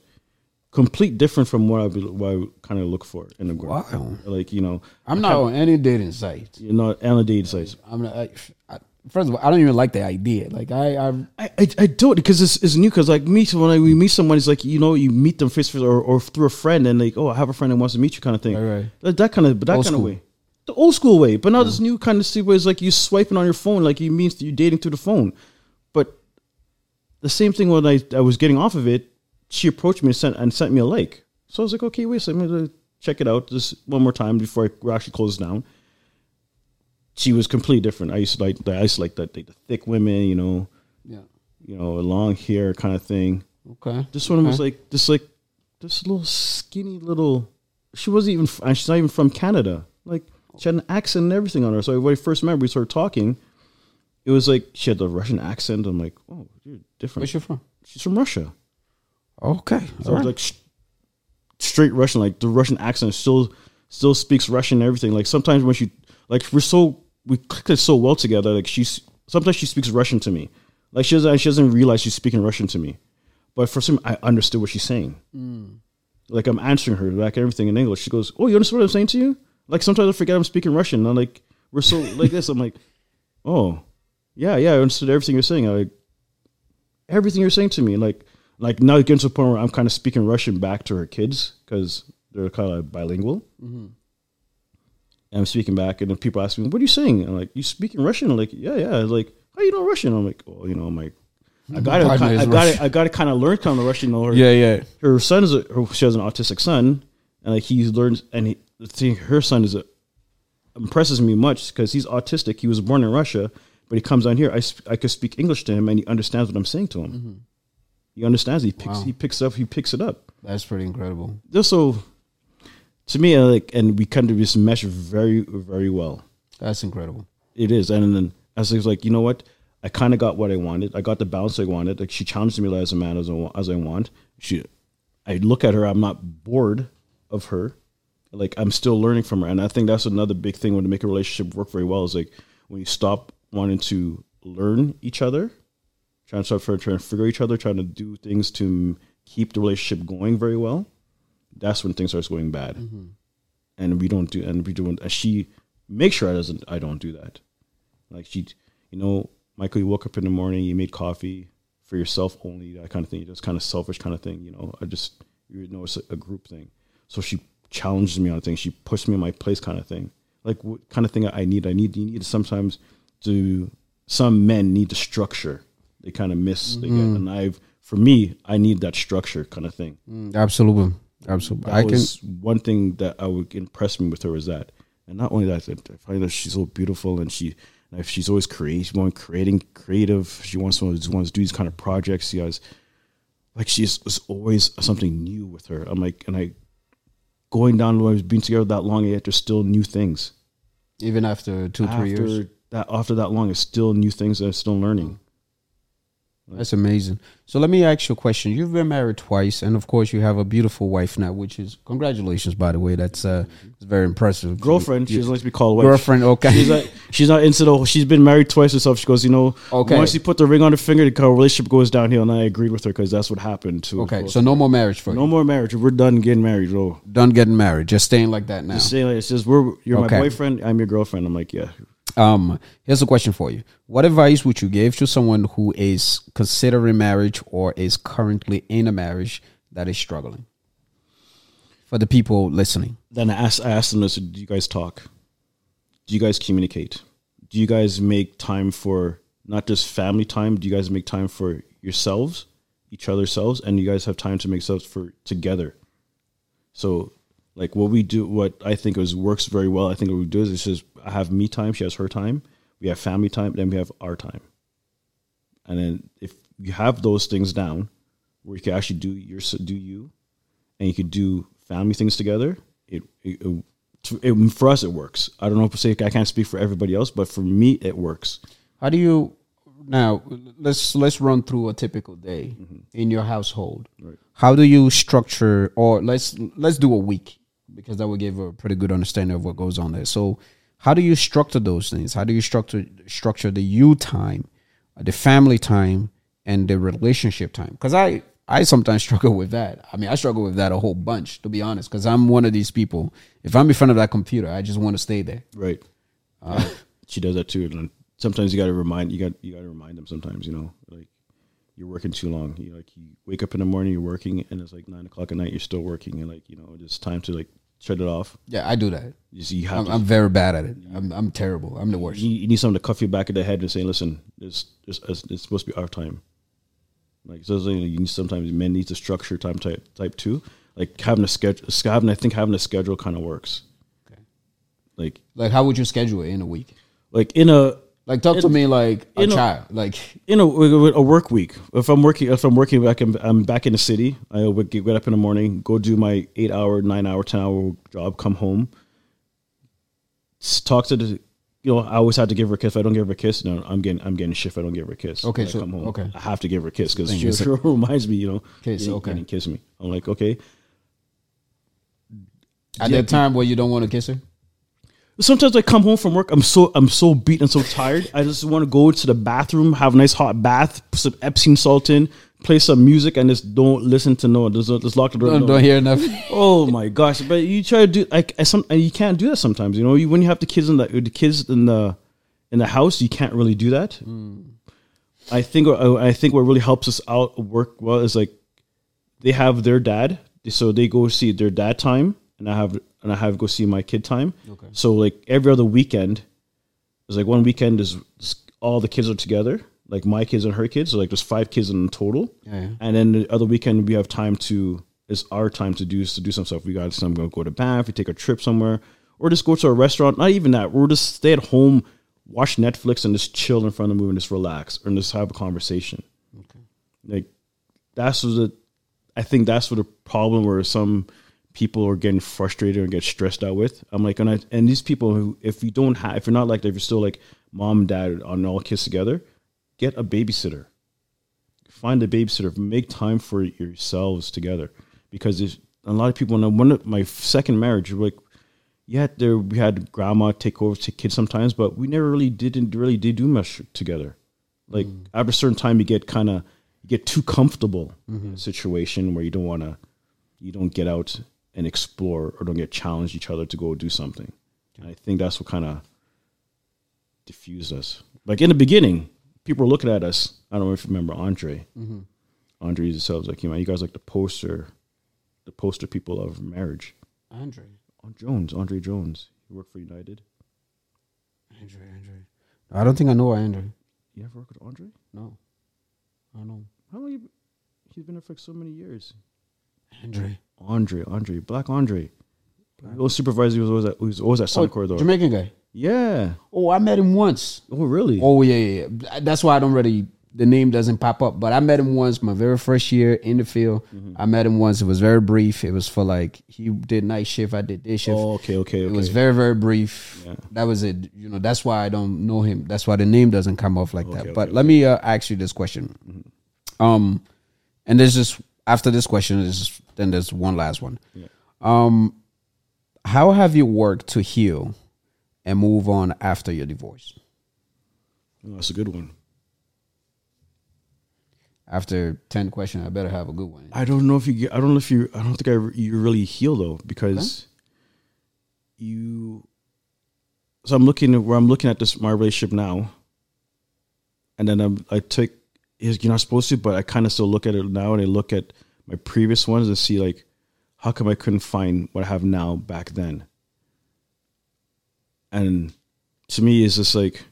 Complete different from what I be- what I kind of look for in a girl. Wow. Like you know, I'm not on any dating site. you're not on a date sites. I'm not. I, I, first of all, I don't even like the idea. Like I, I I, I, I don't because it's, it's new because like me so when I, we meet someone it's like you know you meet them face to face or, or through a friend and like oh I have a friend that wants to meet you kind of thing Right, right. Like, that kind of but that Old kind of way the old school way but now this new kind of see where it's like you swiping on your phone like you means you're dating through the phone but the same thing when I, I was getting off of it she approached me and sent and sent me a like so I was like okay wait a second let me check it out just one more time before I actually close down she was completely different I used to like I used to like that the thick women you know yeah. you know, long hair kind of thing. Okay. This one was like this like this little skinny little. She wasn't even. and She's not even from Canada. Like she had an accent and everything on her. So when I first met, her, we started talking. It was like she had the Russian accent. I'm like, oh, you're different. Where's she from? She's from Russia. Okay. So it's like sh- straight Russian. Like the Russian accent still still speaks Russian and everything. Like sometimes when she like we're so we clicked it so well together. Like she's sometimes she speaks Russian to me. Like she doesn't she doesn't realize she's speaking Russian to me. But for some I understood what she's saying. Hmm. Like I'm answering her back everything in English. She goes, "Oh, you understand what I'm saying to you?" Like sometimes I forget I'm speaking Russian. I'm like, we're so like this. I'm like, oh, yeah, yeah, I understood everything you're saying. I like everything you're saying to me. Like, like now it gets to the point where I'm kind of speaking Russian back to her kids because they're kind of bilingual. And I'm speaking back, and then people ask me, "What are you saying?" I'm like, "You speaking Russian?" I'm like, "Yeah, yeah." I'm like, "How you know Russian?" I'm like, "Oh, you know, I'm like, I got Partner to, I got to, I got to kind of learn kind of Russian. You know, her, Yeah, yeah. her son is a, her, she has an autistic son, and like he learns, and he, the thing, her son is a, impresses me much because he's autistic. He was born in Russia, but he comes down here. I sp- I could speak English to him, and he understands what I'm saying to him. He understands. He picks Wow. he picks up. He picks it up. That's pretty incredible. Just so to me, like, and we kind of just mesh very very well. That's incredible. It is, and then I was like, you know what? I kind of got what I wanted. I got the balance I wanted. Like she challenged me as a man as I, as I want. She, I look at her. I'm not bored of her. Like I'm still learning from her, and I think that's another big thing when to make a relationship work very well is like when you stop wanting to learn each other, trying to start for trying to figure each other, trying to do things to keep the relationship going very well. That's when things starts going bad, mm-hmm. and we don't do. And we do. And she makes sure I doesn't. I don't do that. Like she, you know, Michael, you woke up in the morning, you made coffee for yourself only, that kind of thing. You just kind of selfish kind of thing, you know. I just, you know, it's a, a group thing. So she challenges me on things. She pushed me in my place, kind of thing. Like what kind of thing I need? I need. You need to sometimes to. Some men need the structure. They kind of miss. They get, and I've for me, I need that structure kind of thing. Mm, absolutely. Absolutely. That I can. was one thing that I would impress me with her was that, and not only that, I find that she's so beautiful and she, and she's always creative, she's creating creative. She wants to wants to do these kind of projects. She has, like she's always something new with her. I'm like, and I, going down when I was being together that long, yet there's still new things. Even after two, three years. that, after that long, it's still new things that I'm still learning. That's amazing. So let me ask you a question. You've been married twice, and of course, you have a beautiful wife now, which is congratulations, by the way. That's uh, it's very impressive. Girlfriend, she doesn't like to be called wife. Girlfriend, okay. She's like she's not into the. She's been married twice herself. She goes, you know, Okay. Once you put the ring on her finger, the relationship goes downhill. And I agreed with her because that's what happened to. Okay, so no more marriage for you. no more marriage. We're done getting married. bro. Done getting married. Just staying like that now. Just saying, like, it says we're you're Okay. my boyfriend. I'm your girlfriend. I'm like, yeah. Um, here's a question for you. What advice would you give to someone who is considering marriage or is currently in a marriage that is struggling? For the people listening. Then I asked, I asked them this: Do you guys talk? Do you guys communicate? Do you guys make time for not just family time? Do you guys make time for yourselves, each other's selves, and you guys have time to make selves for together? So, like what we do, what I think is works very well. I think what we do is it's just I have me time, she has her time. We have family time, then we have our time. And then if you have those things down, where you can actually do your do you, and you could do family things together, it, it, it, it- for us it works. I don't know if say I can't speak for everybody else, but for me it works. How do you now let's let's run through a typical day mm-hmm. in your household. How do you structure or let's let's do a week because that will give a pretty good understanding of what goes on there. So how do you structure those things? How do you structure structure the you time, uh, the family time and the relationship time? Cuz I I sometimes struggle with that. I mean, I struggle with that a whole bunch to be honest cuz I'm one of these people. If I'm in front of that computer, I just want to stay there. Right. she does that too. And sometimes you got to remind you got you got to remind them. Sometimes you know, like you're working too long. You like you wake up in the morning, you're working, and it's like nine o'clock at night. You're still working, and like you know, it's time to like shut it off. Yeah, I do that. You see, I'm, I'm very bad at it. I'm I'm terrible. I'm the worst. you, you need someone to cuff you back in the head and say, "Listen, this, this it's, it's supposed to be our time." Like so, so you need sometimes men need to structure time type type two. Like having a schedule, having I think having a schedule kind of works. Okay. Like Like, how would you schedule it in a week? like in a Like, talk to me like a child. Like, you know, a work week. If I'm working, if I'm working back, in, I'm back in the city. I would get, up in the morning, go do my eight hour, nine hour, ten hour job, come home, talk to the. You know, I always have to give her a kiss. If I don't give her a kiss, no, I'm getting, I'm getting shit. If I don't give her a kiss, Okay, so- come home. okay. I have to give her a kiss because she sure reminds me. You know, Kiss, you okay. kiss me. I'm like, okay. at Yeah. that time where you don't want to kiss her? Sometimes I come home from work, I'm so I'm so beat and so tired. I just want to go to the bathroom, have a nice hot bath, put some Epsom salt in, play some music, and just don't listen to no. Just, just lock the door. Don't, no. don't hear enough. Oh my gosh! But you try to do like I some and you can't do that sometimes. You know, you, when you have the kids in the the kids in the in the house, you can't really do that. Hmm. I think uh, I think what really helps us out work well is like they have their dad, so they go see their dad time, and I have and I have go see my kid time. Okay. So like every other weekend, it's like one weekend is all the kids are together, like my kids and her kids. So like there's five kids in total. Yeah, yeah. And then the other weekend we have time to it's our time to do to do some stuff. We got some go go to bath, we take a trip somewhere, or just go to a restaurant. Not even that. We're just stay at home, watch Netflix, and just chill in front of the movie and just relax and just have a conversation. Okay. Like that's what the I think that's what the problem where some people are getting frustrated and get stressed out with. I'm like, and I and these people who if you don't have if you're not like that, if you're still like mom and dad on all kids together, get a babysitter. Find a babysitter. Make time for yourselves together because a lot of people. I one of my second marriage, like yeah, there we had grandma take over to kids sometimes, but we never really didn't really did do much together. Like mm. after a certain time, you get kind of you get too comfortable in a situation where you don't want to, you don't get out and explore or don't get challenged each other to go do something. And I think that's what kind of diffused us. Like in the beginning, people were looking at us. I don't know if you remember Andre. Mm-hmm. Andre himself was like, you know, you guys like the poster, the poster people of marriage. Andre. Oh, Jones, Andre Jones. He worked for United. Andre, Andre. I don't think I know Andre. You ever work with Andre? No. I don't know. How long you? He's been there for so many years. Andre. Andre, Andre, Black Andre. The old supervisor who was always at, who was always at Sun Corridor. Jamaican guy. yeah. Oh, I met him once. Oh, really? Oh yeah, yeah, yeah. That's why I don't really the name doesn't pop up. But I met him once, my very first year in the field. Mm-hmm. I met him once. It was very brief. It was for like he did night shift. I did day shift. Oh, okay, okay, okay. It was very very brief. Yeah. That was it. You know, that's why I don't know him. That's why the name doesn't come off like that. Okay, but okay, let me uh, ask you this question: Um, and there's just after this question is then there's one last one. Um, how have you worked to heal and move on after your divorce? Oh, that's a good one. After ten questions, I better have a good one. I don't know if you get. I don't know if you. I don't think I. re- You really heal though because you. So I'm looking at where I'm looking at this my relationship now, and then I'm, I take. You're not supposed to, but I kind of still look at it now, and I look at my previous ones and see like, how come I couldn't find what I have now back then? And to me, it's just like,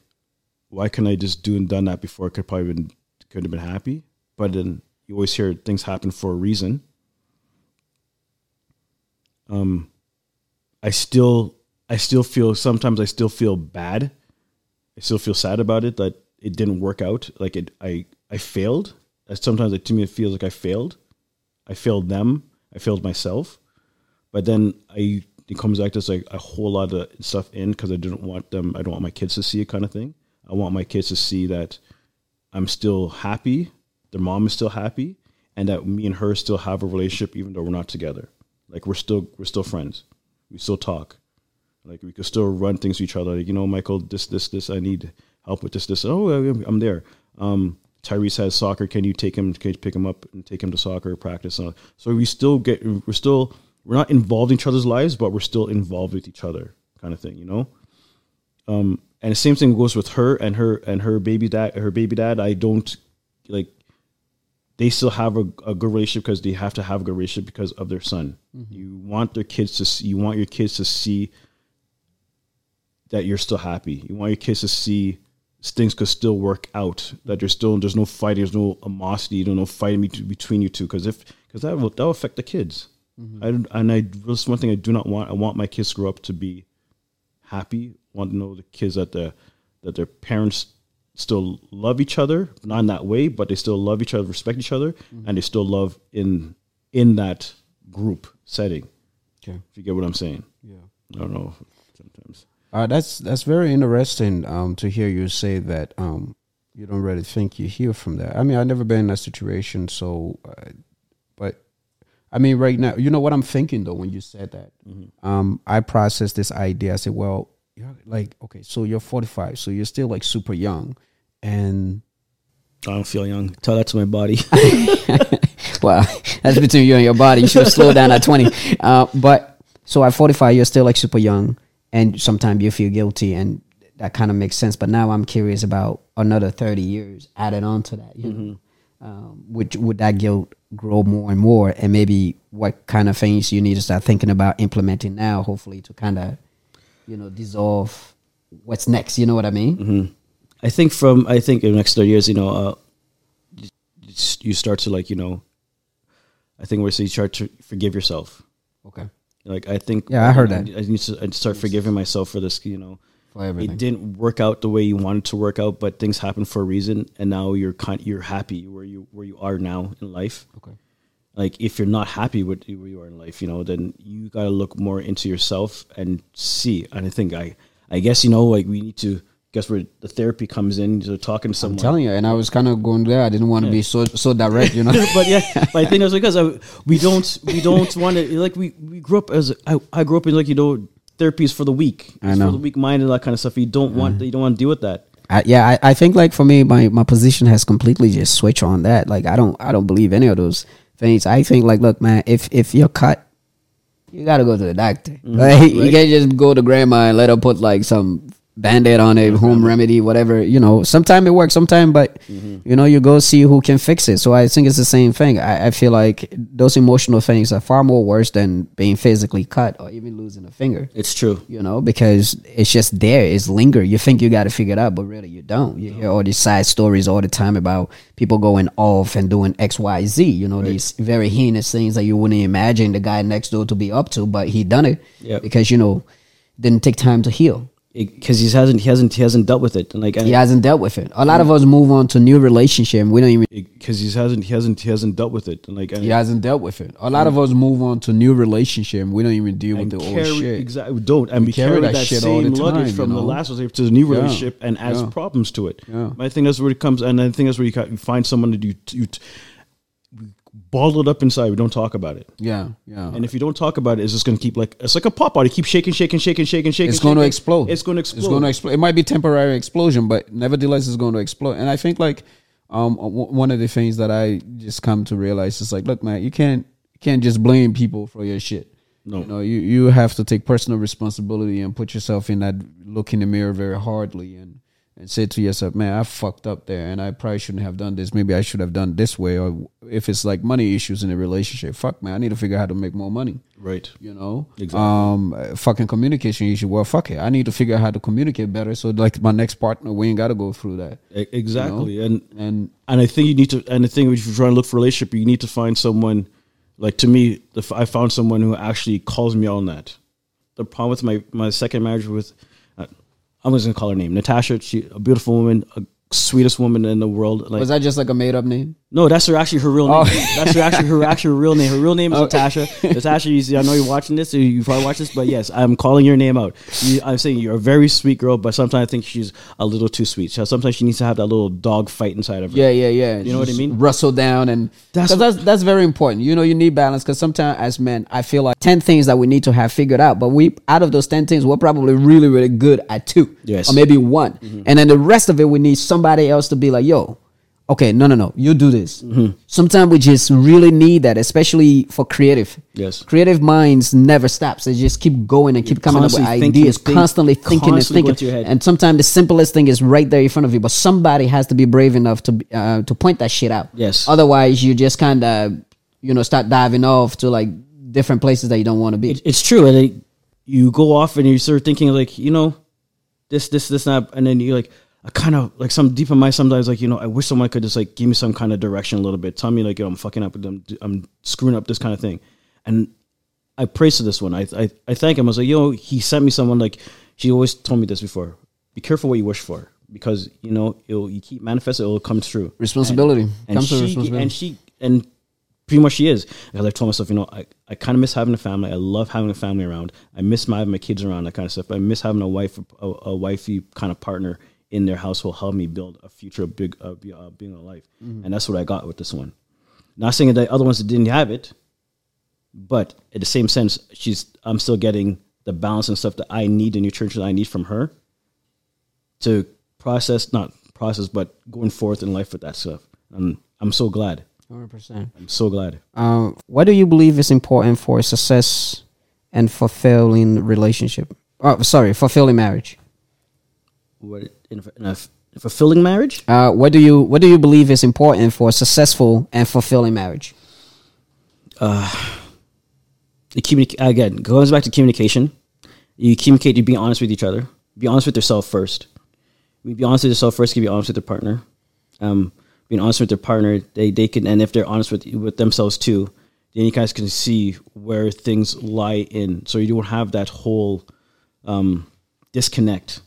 why couldn't I just do and done that before? I could probably been could have been happy, but then you always hear things happen for a reason. Um, I still, I still feel sometimes I still feel bad. I still feel sad about it that it didn't work out. Like it, I, I failed. Sometimes it, to me it feels like I failed. I failed them. I failed myself. But then I, it comes back to like a whole lot of stuff in because I didn't want them. I don't want my kids to see it, kind of thing. I want my kids to see that I'm still happy, their mom is still happy, and that me and her still have a relationship even though we're not together. Like we're still we're still friends. We still talk. Like we could still run things to each other. Like, you know, Michael, this, this, this, I need help with this, this. Oh, I'm there. Um, Tyrese has soccer. Can you take him? Can you pick him up and take him to soccer practice? Uh, So we still get, we're still, we're not involved in each other's lives, but we're still involved with each other, kind of thing, you know. Um, and the same thing goes with her and her and her baby dad. Her baby dad. I don't like. They still have a, a good relationship because they have to have a good relationship because of their son. You want their kids to see. You want your kids to see that you're still happy. You want your kids to see things could still work out. That there's still there's no fighting, there's no animosity, there's no fighting bet- between you two. Because if because that will that will affect the kids. Mm-hmm. I don't- and I that's one thing I do not want. I want my kids to grow up to be happy. Want to know the kids that the that their parents still love each other, not in that way, but they still love each other, respect each other, mm-hmm. and they still love in in that group setting. Okay. If you get what I'm saying. Yeah. I don't know. Sometimes. Uh, that's that's very interesting um, to hear you say that um, you don't really think you heal from that. I mean, I've never been in that situation, so uh, but I mean, right now, you know what I'm thinking though when you said that. Um, I processed this idea. I said, well, you're like, okay, so you're 45, so you're still like super young, and I don't feel young. Tell that to my body. Well, that's between you and your body. You should slow down at 20. Uh, but so at 45, you're still like super young, and sometimes you feel guilty, and that kind of makes sense. But now I'm curious about another 30 years added on to that. You know, um, would would that guilt grow more and more, and maybe what kind of things you need to start thinking about implementing now, hopefully to kind of, you know, dissolve what's next. You know what I mean? I think from I think in the next thirty years, you know, uh, you- start to like you know, I think where so you start to forgive yourself. Okay. Like I think Yeah, I heard that. I need to I'd start forgiving myself for this. You know, it didn't work out the way you wanted to work out, but things happen for a reason, and now you're kind you're happy where you where you are now in life. Okay. Like if you're not happy with where you are in life, you know, then you got to look more into yourself and see. And I think I I guess you know like we need to guess where the therapy comes in. So talking to someone. I'm telling you, and I was kind of going there. I didn't want to be so so direct, you know. but yeah, but I think that's because I, we don't we don't want to like we we grew up as I, I grew up in like you know therapy is for the weak. I know. for the weak minded and that kind of stuff. You don't want mm-hmm. you don't want to deal with that. I, yeah, I, I think like for me, my, my position has completely just switched on that. Like I don't I don't believe any of those things. I think like, look, man, if if you're cut, you gotta go to the doctor. Mm-hmm. Like you can't just go to grandma and let her put like some band-aid on it, home remedy, whatever. You know, sometimes it works, sometimes but mm-hmm. you know, you go see who can fix it. So I think it's the same thing. I, I feel like those emotional things are far more worse than being physically cut or even losing a finger It's true. you know, because it's just there. It's linger. You think you got to figure it out, but really you don't. You hear all these side stories all the time about people going off and doing X, Y, Z. You know, these very heinous things that you wouldn't imagine the guy next door to be up to, but he done it Yep. because you know didn't take time to heal. Because he hasn't he hasn't he hasn't dealt with it and like he hasn't dealt with it. A lot of us move on to new relationship. and We don't even. because he hasn't he hasn't he hasn't dealt with it and like He hasn't dealt with it. A lot of us move on to new relationship. and We don't even deal with the carry, old shit. exactly don't and we, carry carry, that that, shit all same the luggage time, from you the last relationship to the new Yeah. relationship and adds Yeah. problems to it. Yeah. I think that's where it comes, and I think that's where you, you find someone that you you bottle it up inside. We don't talk about it. Yeah, yeah. And if you don't talk about it, it's just going to keep like it's like a pop out. It keeps shaking, shaking, shaking, shaking, shaking. it's going to explode. It's going to explode. It's going to explode. It might be temporary explosion, but nevertheless, it's going to explode. And I think like um w- one of the things that I just come to realize is like, look, man, you can't you can't just blame people for your shit. No. you know, you you have to take personal responsibility and put yourself in that look in the mirror very hardly and and say to yourself, man, I fucked up there, and I probably shouldn't have done this. Maybe I should have done this way. Or if it's like money issues in a relationship, fuck, man, I need to figure out how to make more money right. you know Exactly. um fucking communication issue well fuck it i need to figure out how to communicate better so like my next partner we ain't got to go through that Exactly, and and and I think you need to. And the thing if you're trying to look for a relationship, you need to find someone. Like to me, I found someone who actually calls me on that. The problem with my my second marriage with, I'm just gonna call her name Natasha. She a beautiful woman, a sweetest woman in the world. Like was that just like a made-up name no, that's her actually her real name. Oh. That's her actually her actual real name. Her real name is oh. Natasha. Natasha, you see, I know you're watching this. or You probably watch this, but yes, I'm calling your name out. You, I'm saying you're a very sweet girl, but sometimes I think she's a little too sweet. So sometimes she needs to have that little dog fight inside of her. yeah yeah yeah You know what I mean? rustle down and That's that's that's, very important you know you need balance because sometimes as men i feel like 10 things that we need to have figured out but we out of those 10 things we're probably really really good at two Yes. or maybe one mm-hmm. and then the rest of it we need somebody else to be like yo okay no no no. You do this. Sometimes we just really need that especially for creative. Yes. creative minds never stops. They just keep going and keep coming up with thinking, ideas think- constantly thinking constantly and thinking. your head. and sometimes the simplest thing is right there in front of you but somebody has to be brave enough to uh, to point that shit out. Yes. otherwise you just kind of you know start diving off to like different places that you don't want to be. It, it's true, and it, you go off and you start thinking like, you know, this, this, this, that, and then you're like, I kind of like some deep in my sometimes like, you know, I wish someone could just like give me some kind of direction a little bit, tell me like, yo, I'm fucking up with them, I'm screwing up this kind of thing, and I praise to this one. I, I, I thank him. I was like, yo, he sent me someone like she always told me this before. Be careful what you wish for because you know it'll you keep manifesting, it'll come true. Responsibility. and, Comes with she, responsibility. and she and pretty much she is. Because I told myself, you know, I, I kind of miss having a family. I love having a family around. I miss my having my kids around that kind of stuff. I miss having a wife, a, a wifey kind of partner in their household, help me build a future of big uh, be- uh, being a life. Mm-hmm. And that's what I got with this one. Not saying that other ones didn't have it, but in the same sense, she's I'm still getting the balance and stuff that I need, the nutrition I need from her to process, not process, but going forth in life with that stuff. And I'm so glad. 100%. I'm so glad. Um, what do you believe is important for success and fulfilling relationship? Oh, sorry, fulfilling marriage. What in a, in a fulfilling marriage? Uh, what do you what do you believe is important for a successful and fulfilling marriage? The communic- again goes back to communication. You communicate. You be honest with each other. Be honest with yourself first. You be honest with yourself first. You be honest with your partner. Um, being honest with their partner, they they can, and if they're honest with with themselves too, then you guys can see where things lie in. So you don't have that whole um, disconnect.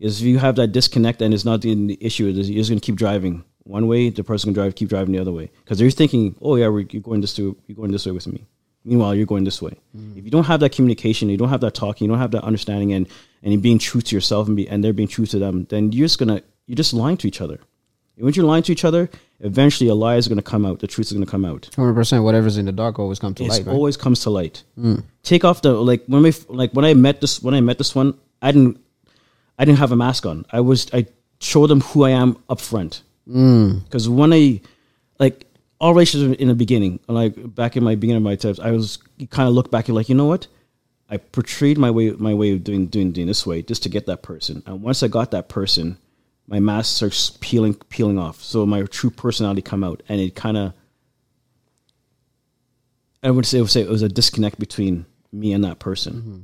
Is if you have that disconnect and it's not the, the issue, you're just gonna keep driving one way. The person can drive, keep driving the other way because they're thinking, "Oh yeah, we're, you're going this way, you're going this way with me." Meanwhile, you're going this way. Mm. If you don't have that communication, you don't have that talking, you don't have that understanding, and and you're being true to yourself and be and they're being true to them, then you're just gonna you're just lying to each other. And when you're lying to each other, eventually a lie is gonna come out. The truth is gonna come out Hundred percent. Whatever's in the dark always comes to it light. Right? always comes to light. Mm. Take off the like when we like when I met this when I met this one, I didn't I didn't have a mask on. I was I showed them who I am up front. Mm. Because when I like all relationships in the beginning, like back in my beginning of my times, I was kind of look back and like you know what. I portrayed my way my way of doing doing doing this way just to get that person, and once I got that person, my mask starts peeling peeling off. So my true personality come out, and it kind of I would say, I would say it was a disconnect between me and that person. Mm-hmm.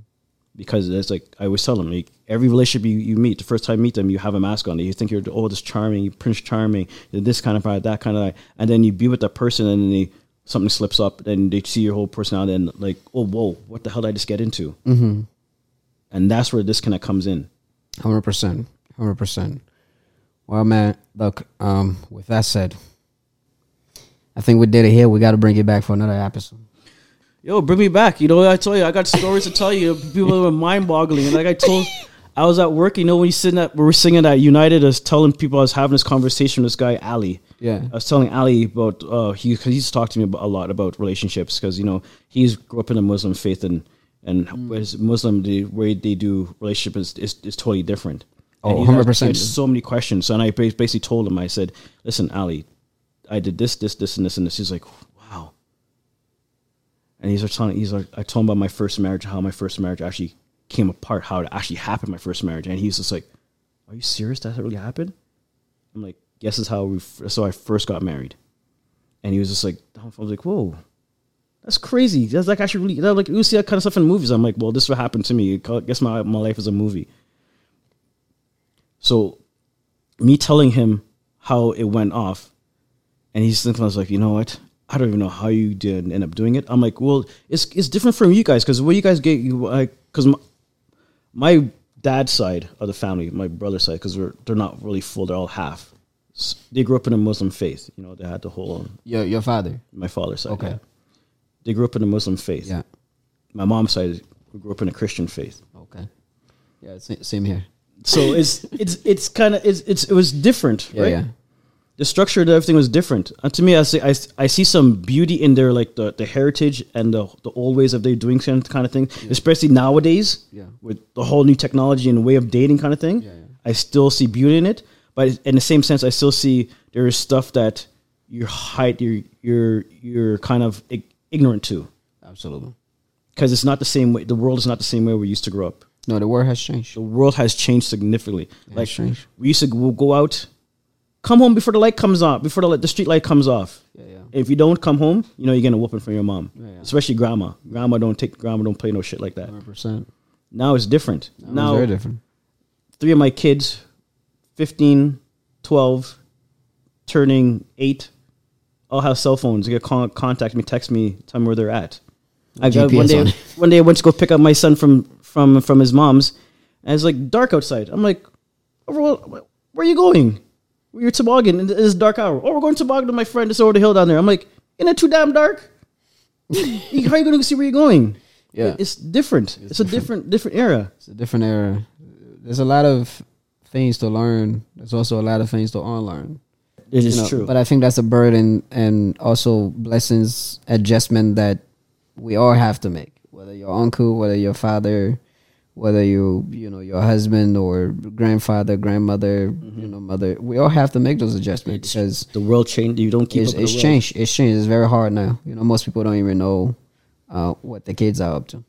Because it's like I always tell them, like every relationship you, you meet, the first time you meet them, you have a mask on. You think you're oh this charming, Prince Charming, this kind of guy, that kind of guy, and then you be with that person, and then they, something slips up, and they see your whole personality, and like oh whoa, what the hell did I just get into? Mm-hmm. And that's where the disconnect comes in. Hundred percent, hundred percent. Well, man, look. Um, with that said, I think we did it here. We got to bring it back for another episode. Yo, bring me back. You know, I told you I got stories to tell you. People were mind boggling. And like I told, I was at work. You know, when you sitting at, we were singing at United. I was telling people I was having this conversation with this guy Ali. Yeah. I was telling Ali about uh, he cause he's talked to me about, a lot about relationships because you know he's grew up in a Muslim faith and and Mm. as Muslim the way they do relationship is is, is totally different. Oh, And 100%. had- so many questions. And I basically told him, I said, "Listen, Ali, I did this, this, this, and this, and this." He's like. And he's like telling, he's like, I told him about my first marriage, how my first marriage actually came apart, how it actually happened, my first marriage, and he's just like, "Are you serious? That really happened?" I'm like, "Yes, is how we, so I first got married." And he was just like, I was like, "Whoa." That's crazy. That's like actually really that like you see that kind of stuff in movies. I'm like, well, this is what happened to me. I guess my my life is a movie. So, me telling him how it went off, and he's thinking, I was like, you know what? I don't even know how you did end up doing it. I'm like, well, it's it's different from you guys because what you guys get, you like, because my, my dad's side of the family, my brother's side, because we're they're not really full, they're all half. S- They grew up in a Muslim faith. You know, they had the whole Your your father. my father's side. Okay. yeah. They grew up in a Muslim faith. Yeah. My mom's side grew up in a Christian faith. Okay. Yeah. Same, same here. So it's it's it's kind of it's, it's it was different, Yeah. right? Yeah. The structure of everything was different. And to me, I see I, I see some beauty in their like the, the heritage and the the old ways of they doing kind of thing, especially nowadays. Yeah. With the whole new technology and way of dating kind of thing. Yeah, yeah. I still see beauty in it, but in the same sense, I still see there is stuff that you're hide you're you're you're kind of ignorant to Absolutely. because it's not the same way. The world is not the same way we used to grow up. No, the world has changed. The world has changed significantly. like changed. we used to go out, come home before the light comes on, before the light, the street light comes off. Yeah, yeah. If you don't come home, you know you're getting a whooping from your mom, Yeah, yeah. especially grandma. Grandma don't take grandma don't play no shit like that. Hundred percent. Now it's different. Now now very different. three of my kids, 15, 12, turning eight, all have cell phones. They get con- contact me, text me, tell me where they're at. I got one day. on. One day I went to go pick up my son from from from his mom's, and it's like dark outside. I'm like, where where are you going? We're toboggan. and It's dark hour. Oh, we're going toboggan to my friend. It's over the hill down there. I'm like, isn't it too damn dark? How are you going to see where you're going? Yeah. it's different. It's, a different different era. It's a different era. There's a lot of things to learn. There's also a lot of things to unlearn. It is know, true. But I think that's a burden and also blessings adjustment that we all have to make. Whether your uncle, whether your father, whether you you know your husband or grandfather, grandmother, you know mother, we all have to make those adjustments because the world changed. You don't keep it's, up it's changed. It's changed. It's very hard now. You know, most people don't even know uh, what the kids are up to.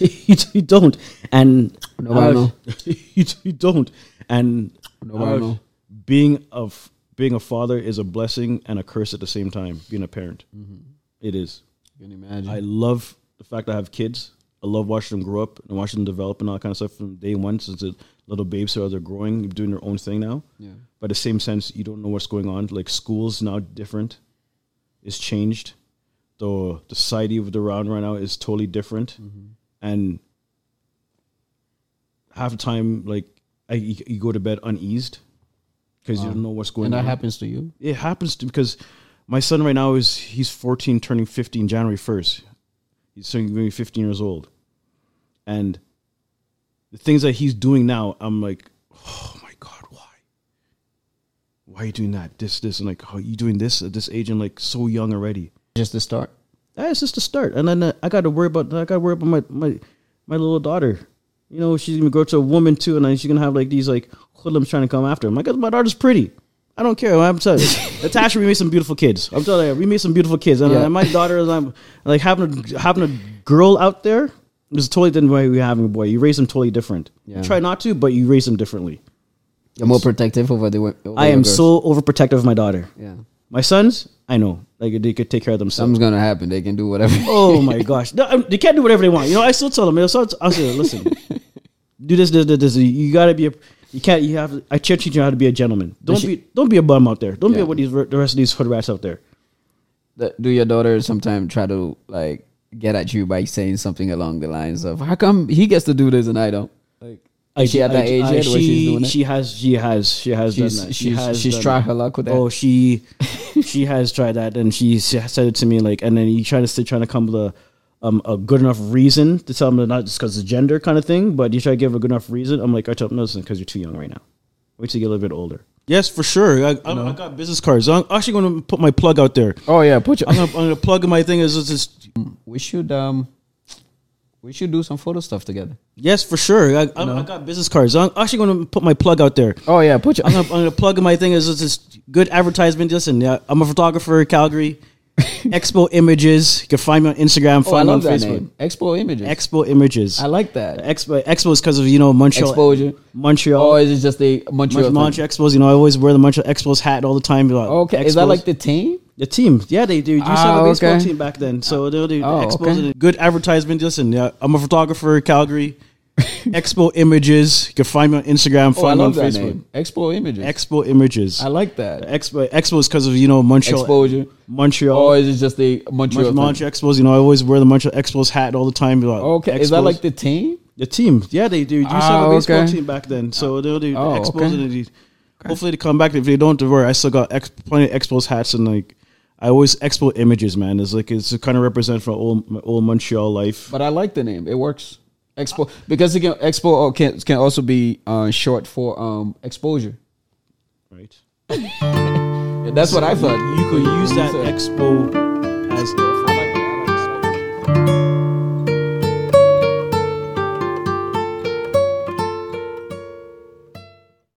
you, don't, and Nobody know. you, you don't, and Nobody. Being of being a father is a blessing and a curse at the same time. Being a parent, Mm-hmm. It is. Can you imagine? I love the fact I have kids. I love watching them grow up and watching them develop and all that kind of stuff from day one since the little babes so they're growing, doing their own thing now. yeah. But the same sense, you don't know what's going on. Like school's now different. It's changed. The the society of the round right now is totally different. Mm-hmm. And half the time, like I, you, go to bed uneased because you don't know what's going on. And that happens to you. It happens to because my son right now is he's 14, turning 15 January 1st. He's turning going to be 15 years old, and the things that he's doing now, I'm like, oh my god, why? Why are you doing that? This, this, and like, how you doing this at this age and like so young already? Just the start. That's just the start, and then uh, I got to worry about I got to worry about my my my little daughter. You know, she's gonna grow to a woman too, and then she's gonna have like these like hoodlums trying to come after him. Like, my daughter's pretty. I don't care. I'm telling you, Natasha, we made some beautiful kids. I'm telling you, we made some beautiful kids, and Yeah. uh, my daughter is I'm like having a, having a girl out there, is totally different way we having a boy. You raise them totally different. Yeah. You try not to, but you raise them differently. You're more protective over the. Over I am girls. so overprotective of my daughter. Yeah. My sons, I know, like they could take care of themselves. Something's gonna happen. They can do whatever. Oh my gosh, no, um, they can't do whatever they want. You know, I still tell them. I still, I say, listen, do this, this, this, this. You gotta be a. You can't. You have. I teach you how to be a gentleman. Don't she- be. Don't be a bum out there. Don't be Yeah. what these the rest of these hood rats out there. Th- do your daughter sometimes try to like get at you by saying something along the lines of, "How come he gets to do this and I don't?" Like, Is she at that age I- yet where she, she's doing it? She has. She has. She has She's done that. She she's has she's tried her luck with oh, that. Oh, she she has tried that, and she, said it to me like, and then you try to still trying to come with a um a good enough reason to tell them to not just because of gender kind of thing, but you try to give a good enough reason. I'm like, I tell them, no, listen, because you're too young right now. Wait till you get a little bit older. Yes, for sure. I, I, I got business cards. I'm actually going to put my plug out there. Oh yeah, put your. I'm going to I'm gonna plug my thing. Is just we should um, we should do some photo stuff together. yes, for sure. I, I, I got business cards. I'm actually going to put my plug out there. Oh yeah, put your. I'm gonna, I'm gonna plug in my thing as just good advertisement. Listen, yeah, I'm a photographer, Calgary. Expo Images. You can find me on Instagram. oh, I Find me on that Facebook. name. Expo Images. Expo Images. I like that. Expo Expo is because of you know Montreal. Exposure. Montreal. Oh, is it just the Montreal? Montreal? Expos. You know, I always wear the Montreal Expos hat all the time. Like, Okay, is that like the team? the team? Yeah, they do. You to have Ah, a baseball okay. team back then, so they'll do Oh, the Expos. okay. good advertisement. Listen, yeah, I'm a photographer, Calgary. Expo Images. You can find me on Instagram. Oh, I Find me on that Facebook. name. Expo Images. Expo Images. I like that. Expo Expo is because of you know Montreal. Exposure. Montreal. Or is it just the Montreal? Montreal? Expos. You know, I always wear the Montreal Expos hat all the time. Like, Okay, is that like the team? the team? Yeah, they do. You Ah, have a baseball okay. team back then, so they'll do the Oh, Expos. okay. And they, Hopefully they come back. If they don't, worry. I still got ex- plenty of Expos hats and like. I always Expo images, man. It's like it's kind of represent for old my old Montreal life. But I like the name. It works. Expo because again, Expo uh, can can also be uh, short for um, exposure. Right. Yeah, that's what I thought. You could use that Expo as